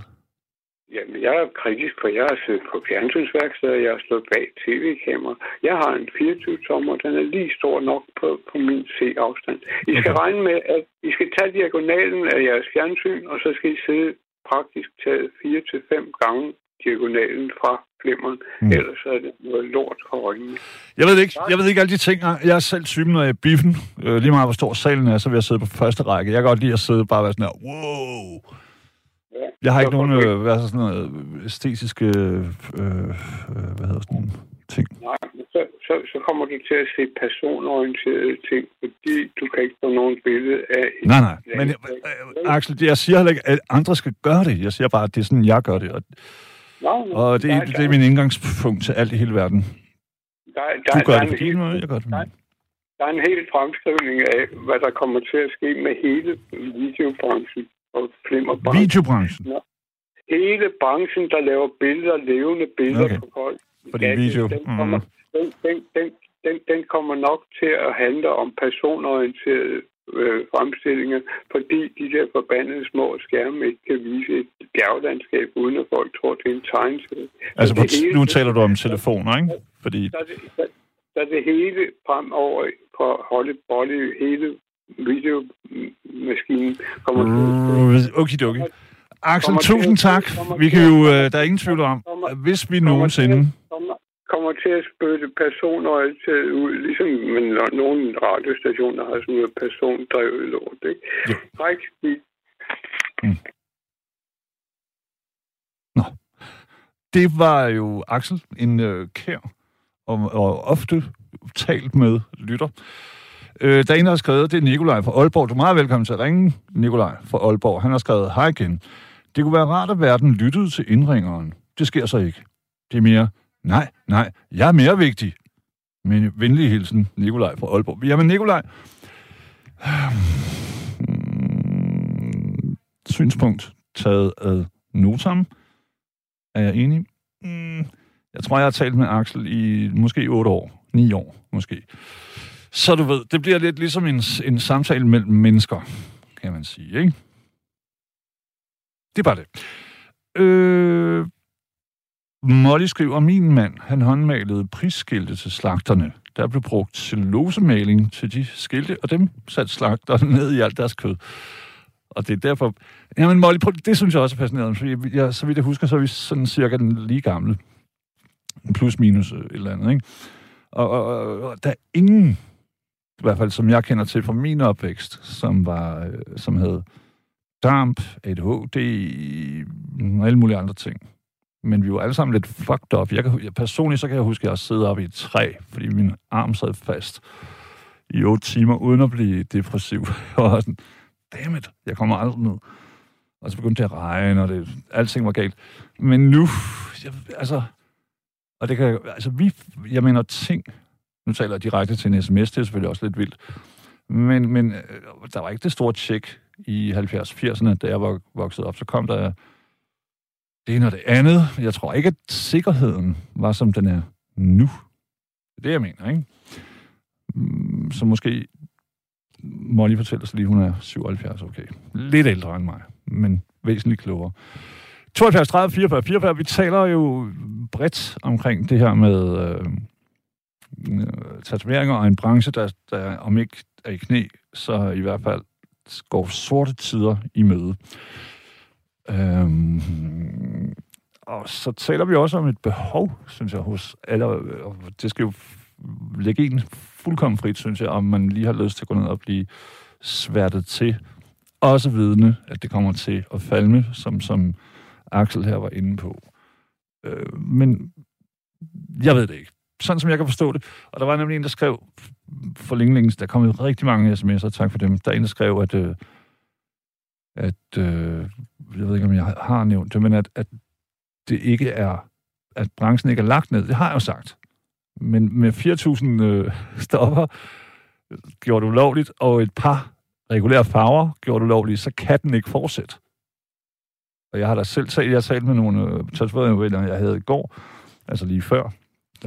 Jamen, jeg er kritisk, for jeg har siddet på fjernsynsværkstedet, jeg har stået bag tv-kamera. Jeg har en 24-tommer, den er lige stor nok på, på min C-afstand. I skal Okay. regne med, at I skal tage diagonalen af jeres fjernsyn, og så skal I sidde praktisk taget 4-5 gange diagonalen fra flimmeren. Mm. Ellers er det noget lort for øjnene. Jeg ved ikke, jeg ved ikke alle de ting. Jeg er selv typen, i biffen. Øh, lige meget hvor stor salen er, så vil jeg sidde på første række. Jeg kan godt lide at sidde bare og være sådan her, wow. Ja. Jeg har ikke nogen øh, hvad så sådan noget, æstetiske øh, øh, hvad hedder sådan nogle ting. Nej, så, så, så kommer du til at se personorienterede ting, fordi du kan ikke få nogen billede af... Nej, nej. Men øh, Axel, det- jeg siger heller ikke, at andre skal gøre det. Jeg siger bare, at det er sådan, jeg gør det. Og, Nå, og det, der- er, det er min indgangspunkt til alt i hele verden. Der, der, Du der, gør er det en på din måde, jeg gør det på Nej. Der er en hel fremskrivning af, hvad der kommer til at ske med hele videobranchen og flimmerbranchen. Videobranchen. Hele branchen, der laver billeder, levende billeder Okay. på folk. Fordi gaden, video, Den mhm. kommer, den, den, den, den, den kommer nok til at handle om personorienterede øh, fremstillinger, fordi de der forbandede små skærme ikke kan vise et bjerglandskab, uden at folk tror, det er en tegneserie. Altså, Så på, hele- nu taler du om telefoner, ikke? Fordi, der er det, der, der er det hele fremover på Holly Bolly, hele videomaskinen kommer til at Okay, okay. Axel, til- tusind tak. Vi kan til- jo, øh, der er ingen tvivl om, hvis vi nogensinde... kommer, kommer til at spytte personorienteret ud, ligesom men nogle radiostationer har sådan noget persondrevet lort, ikke? Jo. Rigtig Det var jo Axel, en øh, kær og, og ofte talt med lytter. Øh, der er en, der har skrevet, det er Nikolaj fra Aalborg. Du er meget velkommen til at ringe, Nikolaj fra Aalborg. Han har skrevet, hej igen. Det kunne være rart, at verden lyttede til indringeren. Det sker så ikke. Det er mere, nej, nej, jeg er mere vigtig. Men venlig hilsen, Nikolaj fra Aalborg. Jamen, Nikolaj, hmm, synspunkt taget ad notam. Er jeg enig? Mm, jeg tror, jeg har talt med Axel i måske 8 år. 9 år, måske. Så du ved, det bliver lidt ligesom en, en samtale mellem mennesker, kan man sige, ikke? Det er bare det. Øh, Molly skriver, min mand, han håndmalede prisskilte til slagterne. Der blev brugt cellulosemaling til de skilte, og dem satte slagterne ned i alt deres kød. Og det er derfor... Jamen Molly, det synes jeg også er fascinerende, fordi jeg, så vidt jeg husker, så er vi sådan cirka den lige gamle. Plus minus øh, et eller andet, ikke? Og, og, og der er ingen, i hvert fald som jeg kender til fra min opvækst, som var, øh, som hed damp, ADHD og alle mulige andre ting. Men vi var alle sammen lidt fucked up. Jeg kan, jeg, personligt så kan jeg huske, at jeg sidder oppe i et træ, fordi min arm sad fast i otte timer, uden at blive depressiv. og var sådan, dammit, jeg kommer aldrig ned. Og så begyndte det at regne, og det, alting var galt. Men nu, jeg, altså, og det kan, altså vi, jeg mener ting, nu taler jeg direkte til en sms, det er selvfølgelig også lidt vildt, men, men øh, der var ikke det store tjek i 70-80'erne, da jeg var vokset op. Så kom der det ene og det andet. Jeg tror ikke, at sikkerheden var, som den er nu. Det er det, jeg mener, ikke? Mm, så måske Molly fortæller sig lige, hun er 77, okay. Lidt ældre end mig, men væsentligt klogere. 72, 30, 44, 44. Vi taler jo bredt omkring det her med øh, Øh, tatoveringer og en branche, der, der om ikke er i knæ, så i hvert fald går sorte tider i møde. Øhm, og så taler vi også om et behov, synes jeg, hos alle. Det skal jo lægge en fuldkommen frit, synes jeg, om man lige har lyst til at gå ned og blive sværtet til. Også vidne, at det kommer til at falme, som, som Axel her var inde på. Øh, men jeg ved det ikke. Sådan som jeg kan forstå det. Og der var nemlig en, der skrev for længe, længe, der kom rigtig mange sms'er, tak for dem. Der er en, der skrev, at, øh, at øh, jeg ved ikke, om jeg har nævnt det, men at, at det ikke er, at branchen ikke er lagt ned. Det har jeg jo sagt. Men med 4.000 øh, stopper gjort ulovligt, og et par regulære farver gjort ulovligt, så kan den ikke fortsætte. Og jeg har da selv talt, jeg har talt med nogle øh, tatoveringer, jeg havde i går, altså lige før,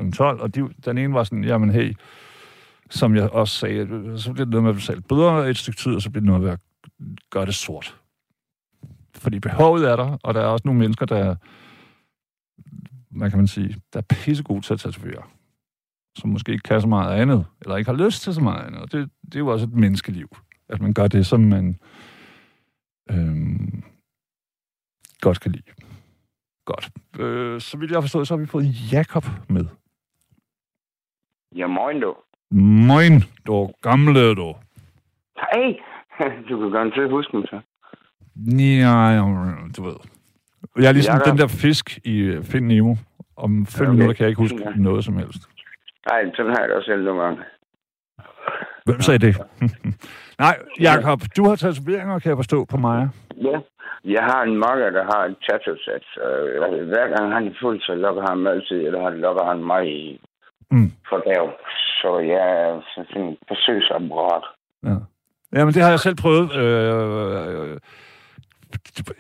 den 12, og de, den ene var sådan, jamen hey, som jeg også sagde, så bliver det noget med at betale bøder et stykke tid, og så bliver det noget med at gøre det sort. Fordi behovet er der, og der er også nogle mennesker, der hvad kan man sige, der er pissegode til at tatovere, som måske ikke kan så meget andet, eller ikke har lyst til så meget andet. Og det, det er jo også et menneskeliv, at man gør det, som man øhm, godt kan lide. Godt. Øh, så vidt jeg har forstået, så har vi fået Jakob med. Ja, moin du. Moin, du gamle du. Hej. Du kan til huske mig så. Ja, du ved. Jeg er ligesom Jacob. den der fisk i øh, Find Nemo. Om fem okay. minutter kan jeg ikke huske ja. noget som helst. Nej, sådan har jeg det også selv nogle gange. Hvem sagde det? Nej, Jakob, du har tatoveringer, kan jeg forstå, på mig. Ja, jeg har en makker, der har et tattoo-sæt. Hver gang han er fuld, så lukker han mig altid, eller han lukker han mig i mm. fordav. Så jeg er sådan en forsøgsapparat. Ja. Jamen, det har jeg selv prøvet. Øh, øh,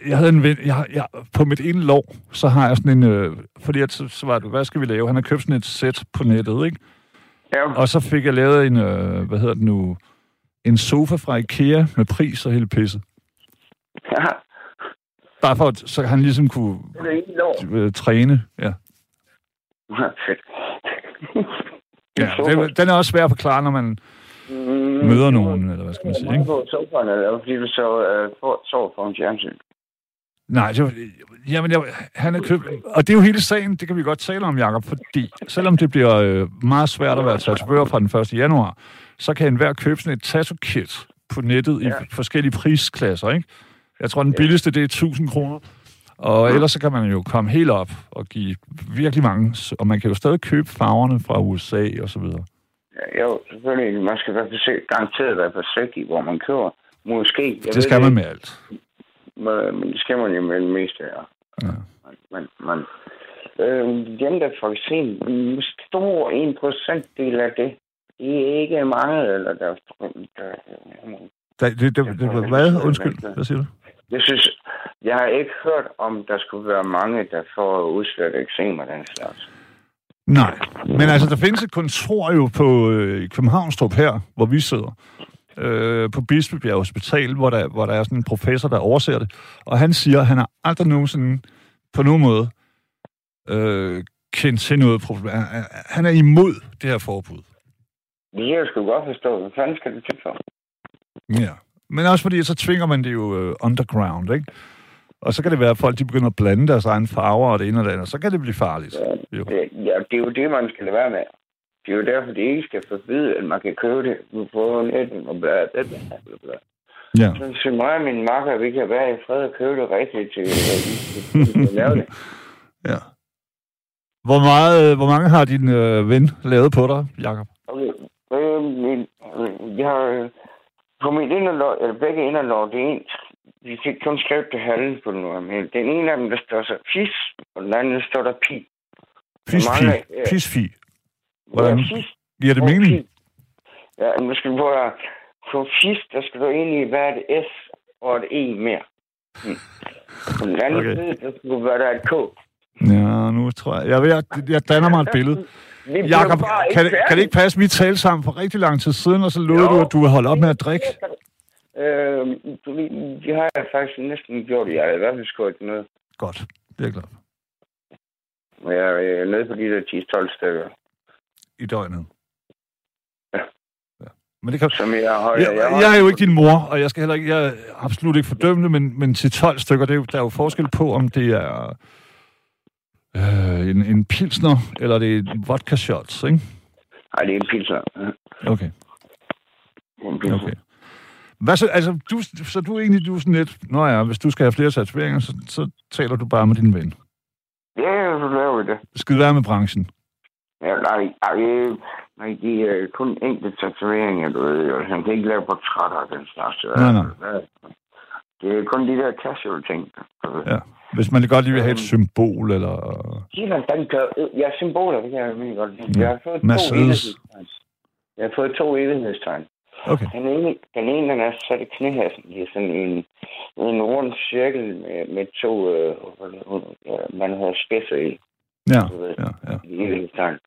jeg havde en ven, jeg, jeg, på mit ene lov, så har jeg sådan en, øh, fordi at, så, så var det, hvad skal vi lave? Han har købt sådan et sæt på nettet, ikke? Ja. Og så fik jeg lavet en, øh, hvad hedder det nu, en sofa fra Ikea med pris og hele pisset. Ja. Bare for, at, så han ligesom kunne øh, træne, ja. Fedt. Ja, det, den er også svær at forklare, når man mm, møder nogen, eller hvad skal man sige, ikke? På sofaen, eller fordi du så øh, sover for en fjernsyn. Nej, det var, jamen, jeg, han er købt... Og det er jo hele sagen, det kan vi godt tale om, Jacob, fordi selvom det bliver øh, meget svært at være tatovør fra den 1. januar, så kan enhver købe sådan et tattoo-kit på nettet ja. i forskellige prisklasser, ikke? Jeg tror, den billigste, det er 1000 kroner. Og ellers så kan man jo komme helt op og give virkelig mange, og man kan jo stadig købe farverne fra USA og så videre. selvfølgelig, man skal være forsigtig, garanteret være forsigtig, hvor man kører. Måske. Jeg det skal man med alt. Men, det skal man jo med det meste, ja. ja. Men, men øh, dem, der får sen, en stor en procentdel af det, det er ikke mange, eller der, der, der, der det, det, det, det, hvad? Undskyld, hvad siger du? Jeg synes, jeg har ikke hørt om, der skulle være mange, der får udslæt eksem af den slags. Nej, men altså, der findes et kontor jo på øh, Københavnstrup her, hvor vi sidder, øh, på Bispebjerg Hospital, hvor der, hvor der er sådan en professor, der overser det, og han siger, at han har aldrig nogensinde på nogen måde øh, kendt til noget problem. Han er imod det her forbud. Det jeg sgu godt forstå. Hvad fanden skal det til for? Ja, men også fordi, så tvinger man det jo uh, underground, ikke? Og så kan det være, at folk de begynder at blande deres egne farver og det ene og det andet, så kan det blive farligt. Ja, jo. Det, ja, det er jo det, man skal lade være med. Det er jo derfor, det ikke skal forbyde, at man kan købe det på nettet og bla bla bla bla. Ja. Så, så mig og min makker, vi kan være i fred og købe det rigtigt til, at lave det. Ja. Hvor, meget, hvor mange har din øh, ven lavet på dig, Jacob? Okay. Øh, min, øh, jeg har på min inderlov, eller begge inderlov, det er en, vi fik kun skrevet det halve på den men den ene af dem, der står så fis, og den anden, der står der pi. Pis-fi. Pis-fi. Hvordan ja, giver det mening? Ja, nu skal du prøve få fis, der skal du egentlig være et S og et E mere. Hmm. På den anden okay. side, der skulle være der et K. Ja, nu tror jeg... Jeg, jeg, jeg danner mig et billede. Jakob, kan, kan det ikke passe, vi talte sammen for rigtig lang tid siden, og så lovede du, at du vil holde op med at drikke? Øh, det har jeg faktisk næsten gjort. Jeg har i hvert fald skåret noget. Godt, det er jeg glad for. Jeg er nede på de der 10-12 stykker. I døgnet? Ja. ja. Men det kan... Som jeg, har, jeg, jeg, jeg, er jo ikke din mor, og jeg skal heller ikke, jeg er absolut ikke fordømmende, men, men til 12 stykker, det er jo, der er jo forskel på, om det er øh, en, en pilsner, eller det er en vodka shots, ikke? Nej, det er en pilsner. Okay. Okay. Hvad så, altså, du, så du er egentlig du er sådan lidt, nå ja, hvis du skal have flere tatoveringer, så, så taler du bare med din ven. Ja, så laver vi det. Skal være med branchen? Ja, nej, nej, nej de er kun enkelte tatoveringer, du ved. Han kan ikke lave portrætter af den slags. Nej, nej. Det er kun de der casual ting. Ja. Hvis man godt lige vil have et øhm. symbol, eller... Ja, symboler, det kan jeg virkelig godt lide. Jeg har fået to evighedstegn. Jeg har fået to evighedstegn. Okay. Den ene, den ene den er sat i knæhassen. Det er sådan en, en rund cirkel med, med to, øh, man har spidser i. Ja, ved, ja, ja. Evighedstegn.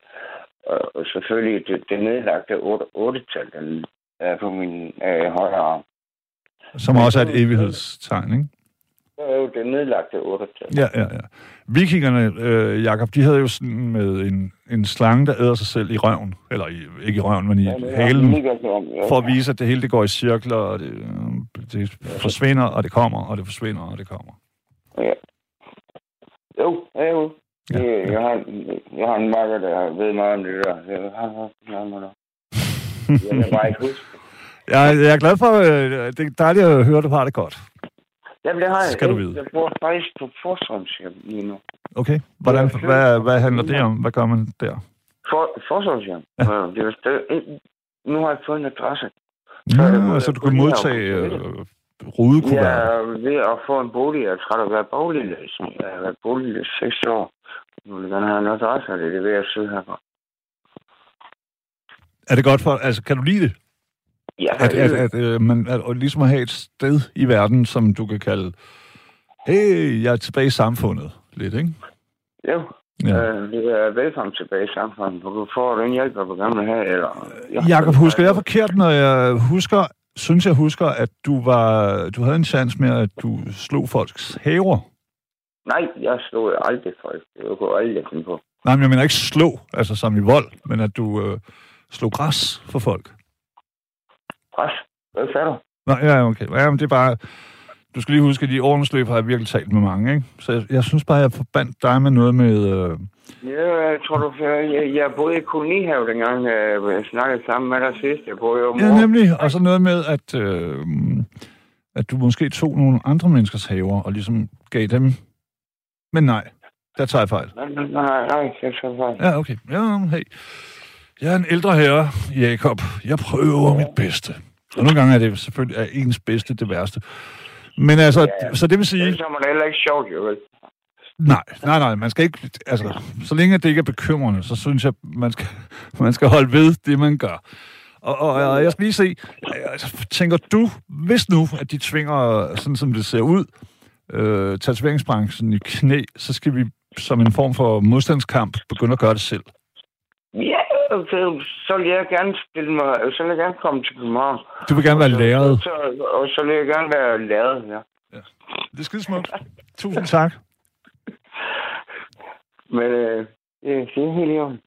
Og, og selvfølgelig det, det nedlagte 8-tal, den er på min øh, højre arm. Som også er et evighedstegn, ikke? Er jo det nedlagte 8 Ja, ja, ja. Vikingerne, øh, Jakob, de havde jo sådan med en, en slange, der æder sig selv i røven. Eller i, ikke i røven, men i ja, halen. Ja. For at vise, at det hele det går i cirkler, og det, øh, det forsvinder, og det kommer, og det forsvinder, og det kommer. Ja. Jo, ja, jo. Ja, ja. Jeg, har, jeg har en makker, der ved meget om det der. Jeg har, jeg har, jeg kan bare ikke huske jeg, jeg er glad for, øh, det er dejligt at høre, at du har det godt. Jamen, det har jeg. Skal du vide. Jeg bor faktisk på Forsvarshjem lige nu. Okay. Hvordan, hvad, hvad handler det om? Hvad gør man der? For, Forsvarshjem? Ja. Det er, det, nu har jeg fået en adresse. Så, ja, så du kan modtage øh, rudekuvert? Er ved at få en bolig. Jeg er træt af at være boligløs. Jeg har været boligløs 6 år. Nu vil jeg gerne have en adresse, og det er det ved at sidde herfra. Er det godt for... Altså, kan du lide det? Ja, at, at, at, øh, man, at, at ligesom at have et sted i verden, som du kan kalde, hey, jeg er tilbage i samfundet, lidt, ikke? Jo, Ja. Øh, det er velkommen tilbage i samfundet. Du får den hjælp, du gerne vil have. Eller, ja, Jakob, husker jeg forkert, når jeg husker, synes jeg husker, at du var, du havde en chance med, at du slog folks haver? Nej, jeg slog aldrig folk. Det kunne aldrig finde på. Nej, men jeg mener ikke slå, altså som i vold, men at du øh, slog græs for folk pres. Hvad sagde du? Nå, ja, okay. Ja, men det er bare... Du skal lige huske, at i årens løb har jeg virkelig talt med mange, ikke? Så jeg, jeg synes bare, at jeg forbandt dig med noget med... Øh... Ja, jeg tror du... Jeg, jeg boede i kolonihave dengang, øh, jeg snakkede sammen med dig sidst. Jeg boede jo Ja, nemlig. Og så noget med, at, øh, at du måske tog nogle andre menneskers haver og ligesom gav dem... Men nej, der tager jeg fejl. Nej, nej, nej, jeg tager fejl. Ja, okay. Ja, hey. Jeg er en ældre herre, Jakob. Jeg prøver mit bedste. Og nogle gange er det selvfølgelig er ens bedste det værste. Men altså, ja, så det vil sige... Det er man heller ikke sjovt, jo vel? Nej, nej, nej. Man skal ikke... Altså, så længe det ikke er bekymrende, så synes jeg, man skal, man skal holde ved det, man gør. Og, og, og jeg skal lige se, altså, tænker du, hvis nu, at de tvinger, sådan som det ser ud, øh, tatoveringsbranchen i knæ, så skal vi som en form for modstandskamp begynde at gøre det selv? Ja, så, så vil jeg gerne stille mig, så vil jeg gerne komme til København. Du vil gerne være læret? Så, og så vil jeg gerne være læret, ja. ja. Det er skide smukt. Tusind tak. Men øh, det er helt i orden.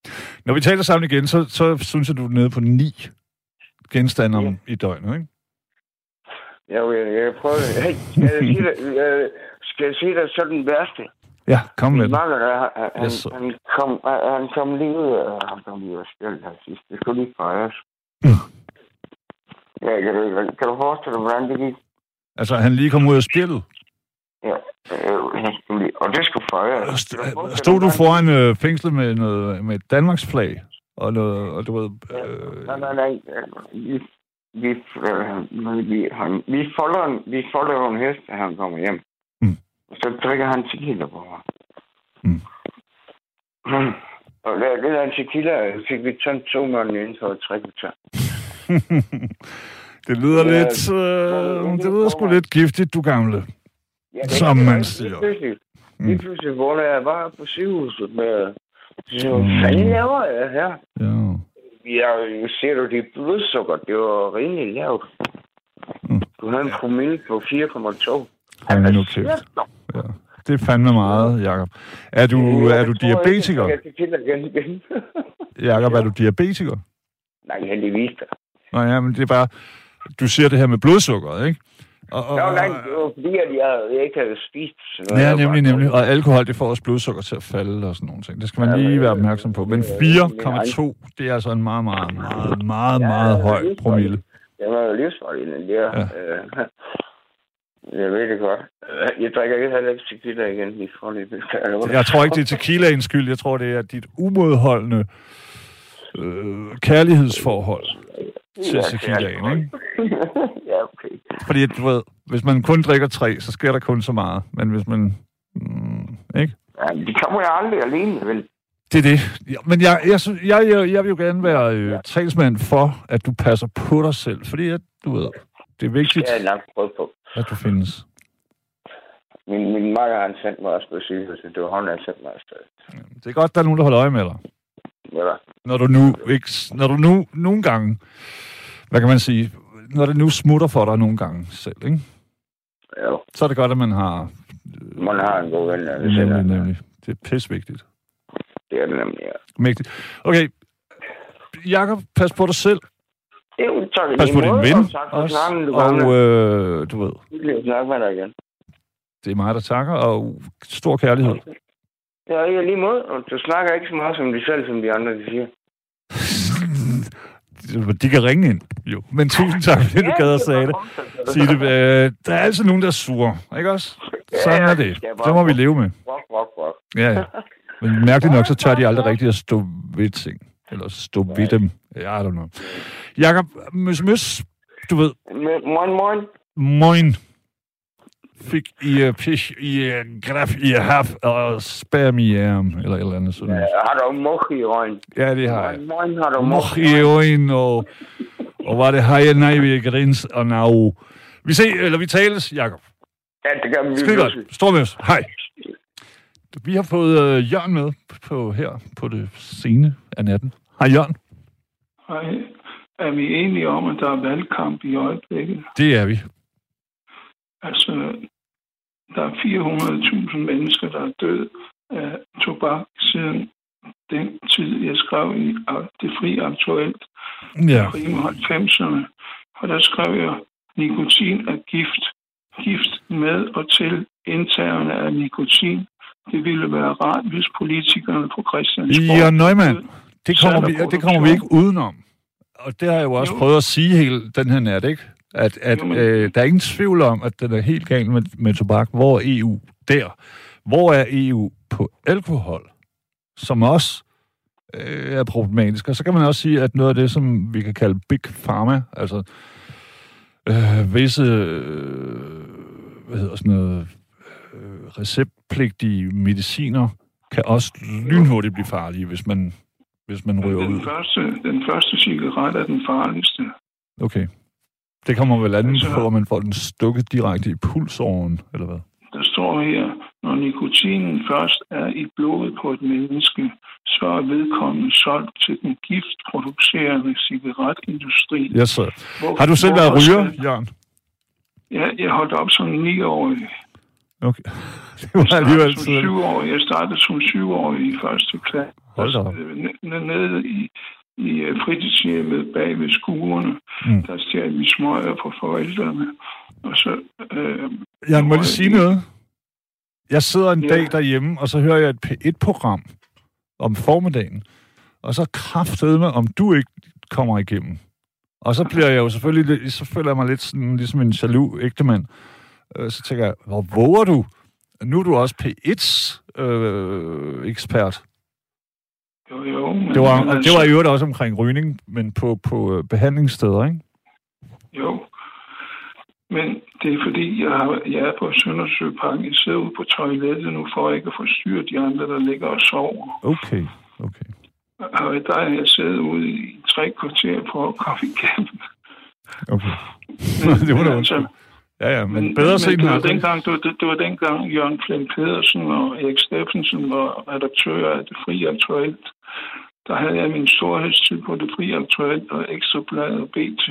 Når vi taler sammen igen, så, så synes jeg, du er nede på ni genstande ja. i døgnet, ikke? Ja, jeg, jeg prøver det. Hey, skal jeg sige det? Jeg, skal jeg sige det så den værste? Ja, kom med det. Makker, han, han, yes, han, kom, han kom lige ud af, han kom lige ud af spillet her sidst. Det skulle lige fejres. Mm. Ja, kan du, kan du forestille dig, hvordan det gik? Altså, han lige kom ud af spillet? Ja, øh, og det skulle fejres. Stod du foran øh, fængslet med, noget, med et Danmarks flag? Og, noget, og du ved... Øh... Nej, nej, nej. Vi, vi, øh, vi, han, vi, folder, vi folder en hest, da han kommer hjem. Så drikker han tequila på mig. Mm. Mm. Og det, det der tequila fik vi tømt to måneder inden for et trækvarter. det lyder ja, lidt... Øh, det lyder sgu lidt giftigt, du gamle. Ja, det som man siger. Lige pludselig, mm. lige pludselig hvor jeg var på sygehuset med... Så, hvad mm. fanden laver jeg her? Ja. Ja, ser du det blodsukker? Det var rimelig lavt. Mm. Du havde en promille på 4,2. Hold nu kæft. Ja. Det er fandme meget, Jacob. Er du, ja, er du diabetiker? Jacob, er du diabetiker? Nej, heldigvis. Nå ja, men det er bare... Du siger det her med blodsukkeret, ikke? Og, og, Nå, nej, det var fordi, at jeg, jeg ikke havde spist. Ja, nemlig, nemlig. Og alkohol, det får også blodsukker til at falde og sådan nogle ting. Det skal man lige være opmærksom på. Men 4,2, det er altså en meget, meget, meget, meget, meget høj promille. Det var jo livsfarligt, det der. Ja. Jeg ved det godt. Jeg drikker ikke heller ikke tequila igen i forløbet. Jeg tror ikke, det er tequilaens skyld. Jeg tror, det er dit umodholdende øh, kærlighedsforhold til tequilaen, ikke? ja, okay. Fordi, du ved, hvis man kun drikker tre, så sker der kun så meget. Men hvis man... Mm, ikke? Ja, det kommer jeg aldrig alene, vel? Det er det. Ja, men jeg, jeg, jeg, jeg, jeg vil jo gerne være øh, talsmand for, at du passer på dig selv. Fordi, at, du ved, det er vigtigt, det jeg prøve på. At du findes. Min, min makker har sendt mig også på sygehuset. Det var hånden, han sendte mig afsted. Det er godt, der er nogen, der holder øje med dig. Ja. Når du nu, ikke, når du nu nogle gange, hvad kan man sige, når det nu smutter for dig nogle gange selv, ikke? Jo. Så er det godt, at man har... Øh, man har en god ven. Det nemlig, nemlig. Det er pissvigtigt. Det er det nemlig, ja. Mægtigt. Okay. Jakob, pas på dig selv. Jo, tak. Pas på din ven og tak for også. Snakken, du og øh, du ved... Jeg snakke med dig igen. Det er mig, der takker, og stor kærlighed. Ja, jeg lige mod, og du snakker ikke så meget som de selv, som de andre, de siger. de kan ringe ind, jo. Men tusind tak, fordi du gad at sige det. Sige det. Øh, der er altid nogen, der er sure, ikke også? Sådan er det. Det må vi leve med. Ja, ja. Men mærkeligt nok, så tør de aldrig rigtigt at stå ved ting. Eller stå ved dem. Ja, I don't know. Jakob, møs, møs, du ved. Moin, moin. Moin fik i uh, pis i uh, graf i haf og spam i arm, eller et eller andet sådan. Ja, har du moch i øjen? Ja, det har jeg. Moin, har du moch i øjen, og, og var det har jeg nej ved grins og nav. Vi ser, eller vi tales, Jakob. Ja, det gør vi. Skide godt. Stor med os. Hej. Vi har fået uh, Jørgen med på her på det scene af natten. Hej, Jørgen. Hej. Er vi enige om, at der er valgkamp i øjeblikket? Det er vi. Altså, der er 400.000 mennesker, der er død af tobak siden den tid, jeg skrev i Det Fri Aktuelt, ja. i 90'erne. Og der skrev jeg, nikotin er gift. Gift med og til indtagerne af nikotin. Det ville være rart, hvis politikerne på Christiansborg... Ja, Neumann, det kommer, vi, det kommer vi ikke udenom. Og det har jeg jo også jo. prøvet at sige hele den her nat, ikke? At, at øh, der er ingen tvivl om, at den er helt galt med, med tobak. Hvor er EU der? Hvor er EU på alkohol? Som også øh, er problematisk. Og så kan man også sige, at noget af det, som vi kan kalde big pharma, altså øh, visse, øh, hvad hedder sådan noget, øh, receptpligtige mediciner, kan også lynhurtigt blive farlige, hvis man, hvis man ryger den ud. Første, den første cigaret er den farligste. Okay. Det kommer vel an Altså- på, om man får den stukket direkte i pulsåren, eller hvad? Der står her, når nikotinen først er i blodet på et menneske, så er vedkommende solgt til den giftproducerende cigaretindustri. Yes, sir. Hvor- Har du selv været ryger, Jørgen? Ja, jeg holdt op som 9-årig. Okay. Det var alligevel som tidligt. syvårig. Jeg startede som syvårig i første klasse. Hold da. Øh, Nede i, i øh, fritidshjemmet bag ved skuerne, Mm. der stjal vi smøger på forældrene. Og så... Øh, Jan, må jeg lige sige noget? Jeg sidder en Ja. dag derhjemme, og så hører jeg et P1-program om formiddagen, og så kraftede med, om du ikke kommer igennem. Og så bliver jeg jo selvfølgelig, så føler jeg mig lidt sådan, ligesom en jaloux ægtemand. Øh, Så tænker jeg, hvor våger du? Nu er du også P1's øh, ekspert. jo, jo, men, Det var, men det var i øvrigt også omkring rygning, men på, på øh, behandlingssteder, ikke? Jo. Men det er fordi, jeg, har, jeg er på Søndersøparken. Jeg sidder ude på toilettet nu, for ikke at forstyrre de andre, der ligger og sover. Okay, okay. Og der er jeg siddet ude i tre kvarter på at komme igennem. okay. Men, det var men undskyld. Ja, ja, men bedre men sent det end dengang, det, var, det, det var dengang Jørgen Flem Pedersen og Erik Steffensen var redaktør af Det Fri Aktuelt. Der havde jeg min storhedstid på Det Fri Aktuelt og Ekstrabladet og BT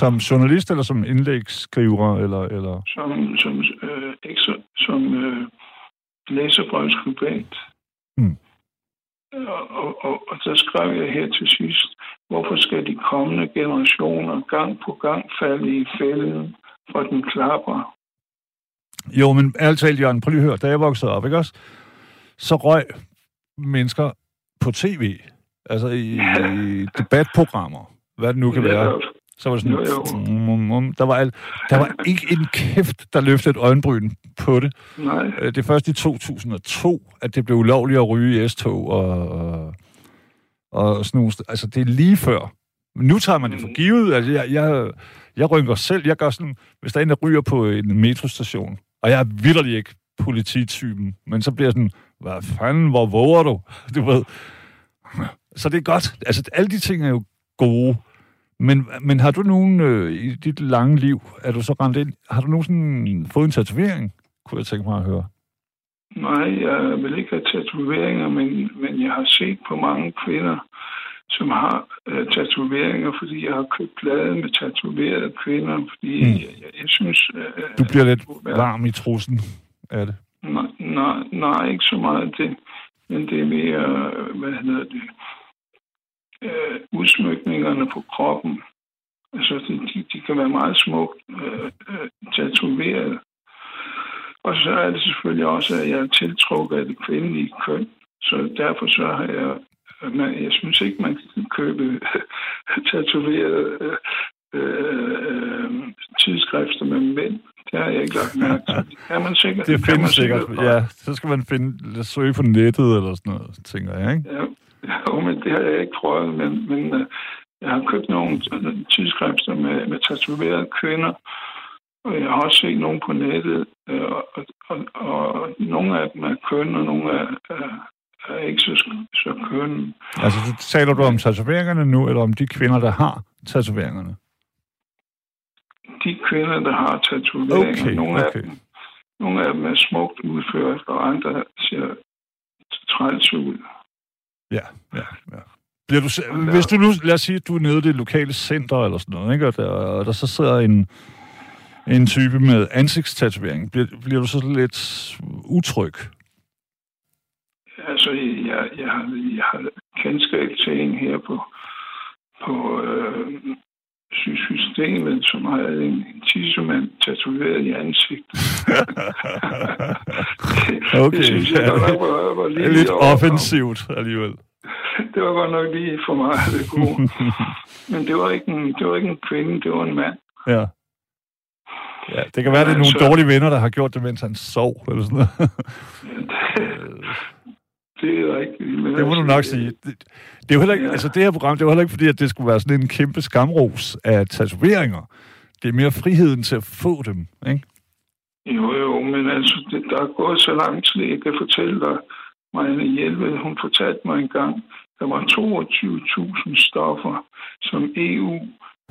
Som journalist eller som indlægsskriver, eller... eller... som, som, øh, ekstra, som øh, læserbrevskribent. Mm. Og, og, og, og der skrev jeg her til sidst, hvorfor skal de kommende generationer gang på gang falde i fælden for den klapper? Jo, men ærligt talt, Jørgen, prøv lige at høre. Da jeg voksede op, ikke også? Så røg mennesker på tv. Altså i, i debatprogrammer. Hvad det nu kan være. Så var det sådan... Jo, Mm, mm, mm. Der, var alt, der var ikke en kæft, der løftede øjenbryn på det. Nej, Øh, Det er først i 2002, at det blev ulovligt at ryge i S-tog og, og, og sådan nogle Altså, det er lige før. Men nu tager man det for givet. Altså, jeg, jeg, jeg rynker selv. Jeg gør sådan, hvis der er en, der ryger på en metrostation, og jeg er vidderlig ikke polititypen, men så bliver jeg sådan, hvad fanden, hvor våger du? Du ved. Så det er godt. Altså, alle de ting er jo gode. Men, men har du nogen øh, i dit lange liv, er du så rent ind, har du nogensinde fået en tatovering, kunne jeg tænke mig at høre? nej, jeg vil ikke have tatoveringer, men, men jeg har set på mange kvinder, som har øh, tatoveringer, fordi jeg har købt blade med tatoverede kvinder, fordi Mm. jeg, jeg, jeg synes... Øh, Du bliver lidt varm i trussen af det. Nej, nej, nej, ikke så meget det. Men det er mere, hvad hedder det, øh, udsmykningerne på kroppen. Altså, de, de, de kan være meget smukt øh, øh, tatoveret. Og så er det selvfølgelig også, at jeg er tiltrukket af det kvindelige køn. Så derfor så har jeg... Man, jeg synes ikke, man kan købe tatoverede øh, øh, tidsskrifter med mænd. Det har jeg ikke lagt mærke til. Det kan man sikkert. Det findes sikkert. godt. Ja, så skal man finde, søge på nettet eller sådan noget, tænker jeg, ikke? Ja, jo, men det har jeg ikke prøvet, men, men uh, jeg har købt nogle tidsskrifter med, med tatoverede kvinder, og jeg har også set nogle på nettet, uh, og, og, og nogle af dem er køn, og nogle er, er, er ikke så, så køn. Altså, så taler du om tatoveringerne nu, eller om de kvinder, der har tatoveringerne? De kvinder, der har tatoveringer, Okay, nogle, okay. af dem, nogle af dem er smukt udført, og andre ser træls ud. Ja, ja, ja. Bliver du, hvis du nu, lad os sige, at du er nede i det lokale center eller sådan noget, ikke? Og, der, og der så sidder en, en type med ansigtstatovering, bliver, bliver du så lidt utryg? Altså, jeg, jeg, har, jeg har kendskab til en her på, på øh, sy- systemet, som har en, en tissemand tatoveret i ansigtet. Okay, det synes jeg godt nok var, var Det lige er lidt over- offensivt alligevel. Det var godt nok lige for meget det gode. Men det var, ikke en, det var ikke en kvinde, det var en mand. Ja. Ja, det kan være, det er nogle Altså- dårlige venner, der har gjort det, mens han sov, eller sådan noget. Det er rigtigt. Men det må du nok sige. Det, det, er jo heller ikke, ja. altså det her program, det var heller ikke fordi, at det skulle være sådan en kæmpe skamros af tatoveringer. Det er mere friheden til at få dem, ikke? Jo, jo, men altså, det, der er gået så lang tid, jeg kan fortælle dig, Marianne Hjelved, hun fortalte mig engang, der var 22.000 stoffer, som EU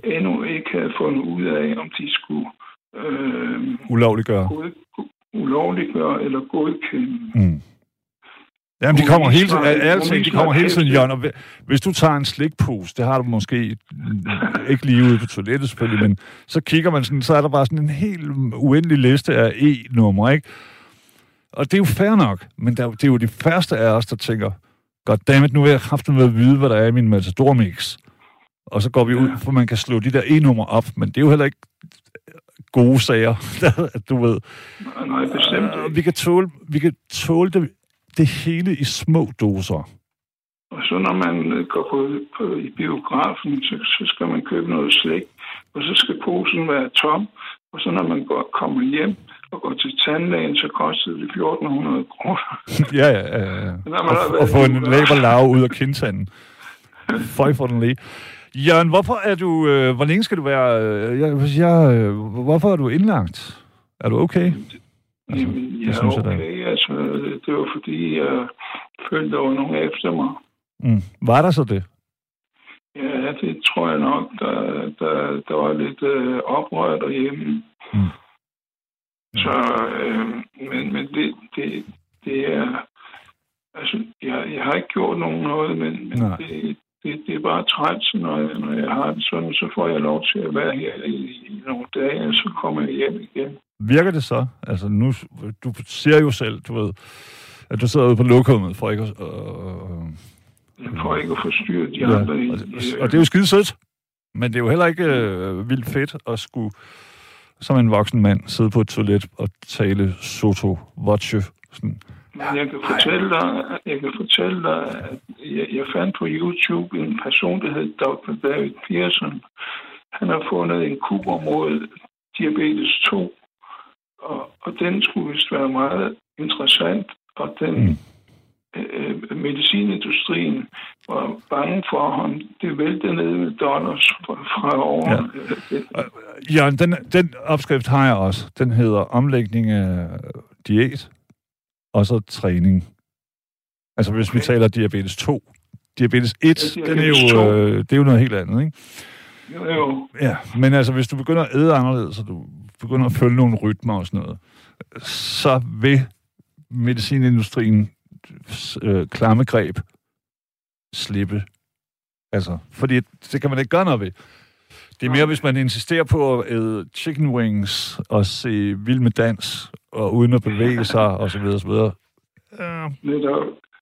endnu ikke havde fundet ud af, om de skulle øh, ulovliggøre. God, ulovliggøre eller godkende. Mm. Jamen, de kommer hele tiden, ærligt de kommer hele tiden, Jørgen. Og hvis du tager en slikpose, det har du måske ikke lige ude på toilettet selvfølgelig, men så kigger man sådan, så er der bare sådan en helt uendelig liste af E-numre, ikke? Og det er jo fair nok, men der, det er jo de første af os, der tænker, goddammit, nu vil jeg kraftigt med at vide, hvad der er i min Matador Mix. Og så går vi ud, for man kan slå de der E-numre op, men det er jo heller ikke gode sager, du ved. Nej, bestemt. Uh, vi kan tåle, vi kan tåle det det hele i små doser. Og så når man øh, går på, på i biografen, så, så skal man købe noget slik, og så skal posen være tom, og så når man går, kommer hjem og går til tandlægen, så koster det 1400 kroner. ja, ja, ja. ja. Og, og få en lav ud af kindtanden. Føj for den lige. Jørgen, hvorfor er du... Øh, hvor længe skal du være... Øh, jeg, jeg, øh, hvorfor er du indlagt? Er du okay? Altså, Jamen, ja, det synes okay. Jeg, altså, det var fordi, jeg følte, der var nogen efter mig. Mm. Var der så det? Ja, det tror jeg nok. Der, der, der var lidt øh, oprør derhjemme. Mm. Så, øh, men, men det, det, det er... Altså, jeg, jeg har ikke gjort nogen noget, men, men det, det, det er bare træt, når jeg, når jeg har det sådan, så får jeg lov til at være her i, i nogle dage, og så kommer jeg hjem igen. Virker det så? Altså nu, du ser jo selv, du ved, at du sidder ude på lokummet for ikke at... Øh, for ikke at forstyrre de ja, andre. Og, det, og det er jo skide sødt, men det er jo heller ikke øh, vildt fedt at skulle som en voksen mand sidde på et toilet og tale soto voce. Sådan. Men jeg kan fortælle dig, jeg kan fortælle dig, at jeg, jeg fandt på YouTube en person, der hed Dr. David Pearson. Han har fundet en kur mod diabetes 2, og, og den skulle vist være meget interessant, og den mm. øh, medicinindustrien var bange for ham. Det væltede ned med dollars fra, fra over. Ja. Jørgen, den, den opskrift har jeg også. Den hedder omlægning af diæt, og så træning. Altså hvis okay. vi taler diabetes 2. Diabetes 1, ja, diabetes den er jo, øh, det er jo noget helt andet, ikke? Jo, jo. Ja, men altså hvis du begynder at æde anderledes, så du begynder at følge nogle rytmer og sådan noget, så vil medicinindustrien øh, klamme greb slippe. Altså, fordi det kan man ikke gøre noget ved. Det er mere, hvis man insisterer på at æde chicken wings og se vild med dans, og uden at bevæge sig, og så videre, og så videre. Ja.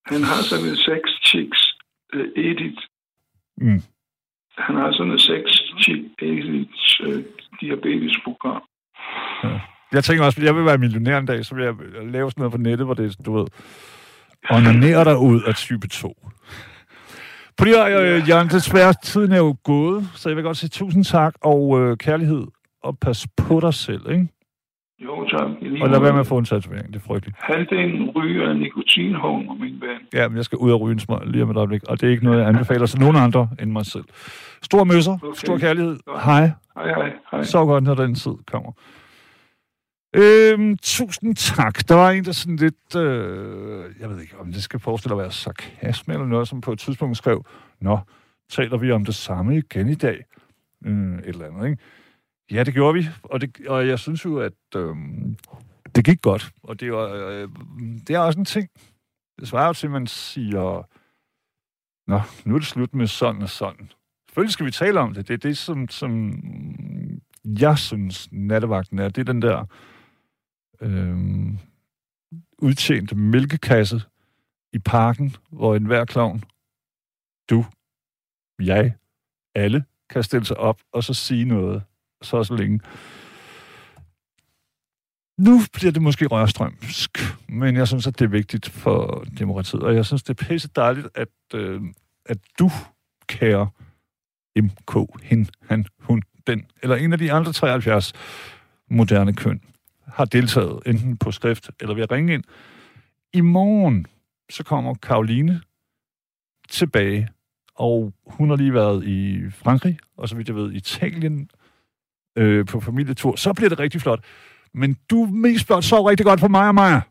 Han har sådan en sex chicks uh, edit. Mm. Han har sådan en sex chick edit uh, diabetes-program. Ja. Jeg tænker også, at jeg vil være millionær en dag, så vil jeg lave sådan noget på nettet, hvor det du ved, onanere dig ud af type 2. På det her, Jørgen, desværre, tiden er jo gået, så jeg vil godt sige tusind tak og øh, kærlighed, og pas på dig selv, ikke? Jo, tak. Og lad være med at få en tatovering, det er frygteligt. Halvdelen ryger nikotinhummer, min ven. Ja, men jeg skal ud og ryge en smøg lige om et øjeblik, og det er ikke noget, jeg anbefaler til nogen andre end mig selv. Stor møsser, okay. stor kærlighed. Hej. Hej, hej, hej. Så godt, når den tid kommer. Øhm, tusind tak. Der var en, der sådan lidt... Øh, jeg ved ikke, om det skal forestille at være sarkasme eller noget, som på et tidspunkt skrev, Nå, taler vi om det samme igen i dag? Mm, et eller andet, ikke? Ja, det gjorde vi, og, det, og jeg synes jo, at øh, det gik godt. Og det, var, øh, det er også en ting. Det svarer jo til, at man siger, Nå, nu er det slut med sådan og sådan. Selvfølgelig skal vi tale om det. Det er det, som, som jeg synes, nattevagten er. Det er den der øh, udtjente mælkekasse i parken, hvor enhver klovn, du, jeg, alle, kan stille sig op og så sige noget, så så længe. Nu bliver det måske rørstrømsk, men jeg synes, at det er vigtigt for demokratiet, og jeg synes, det er pisse dejligt, at, øh, at du, kære MK, hen, han, hun, den, eller en af de andre 73 moderne køn, har deltaget, enten på skrift eller ved at ringe ind. I morgen, så kommer Karoline tilbage, og hun har lige været i Frankrig, og så vidt jeg ved, Italien, øh, på familietur. Så bliver det rigtig flot. Men du mest blot så rigtig godt for mig og mig.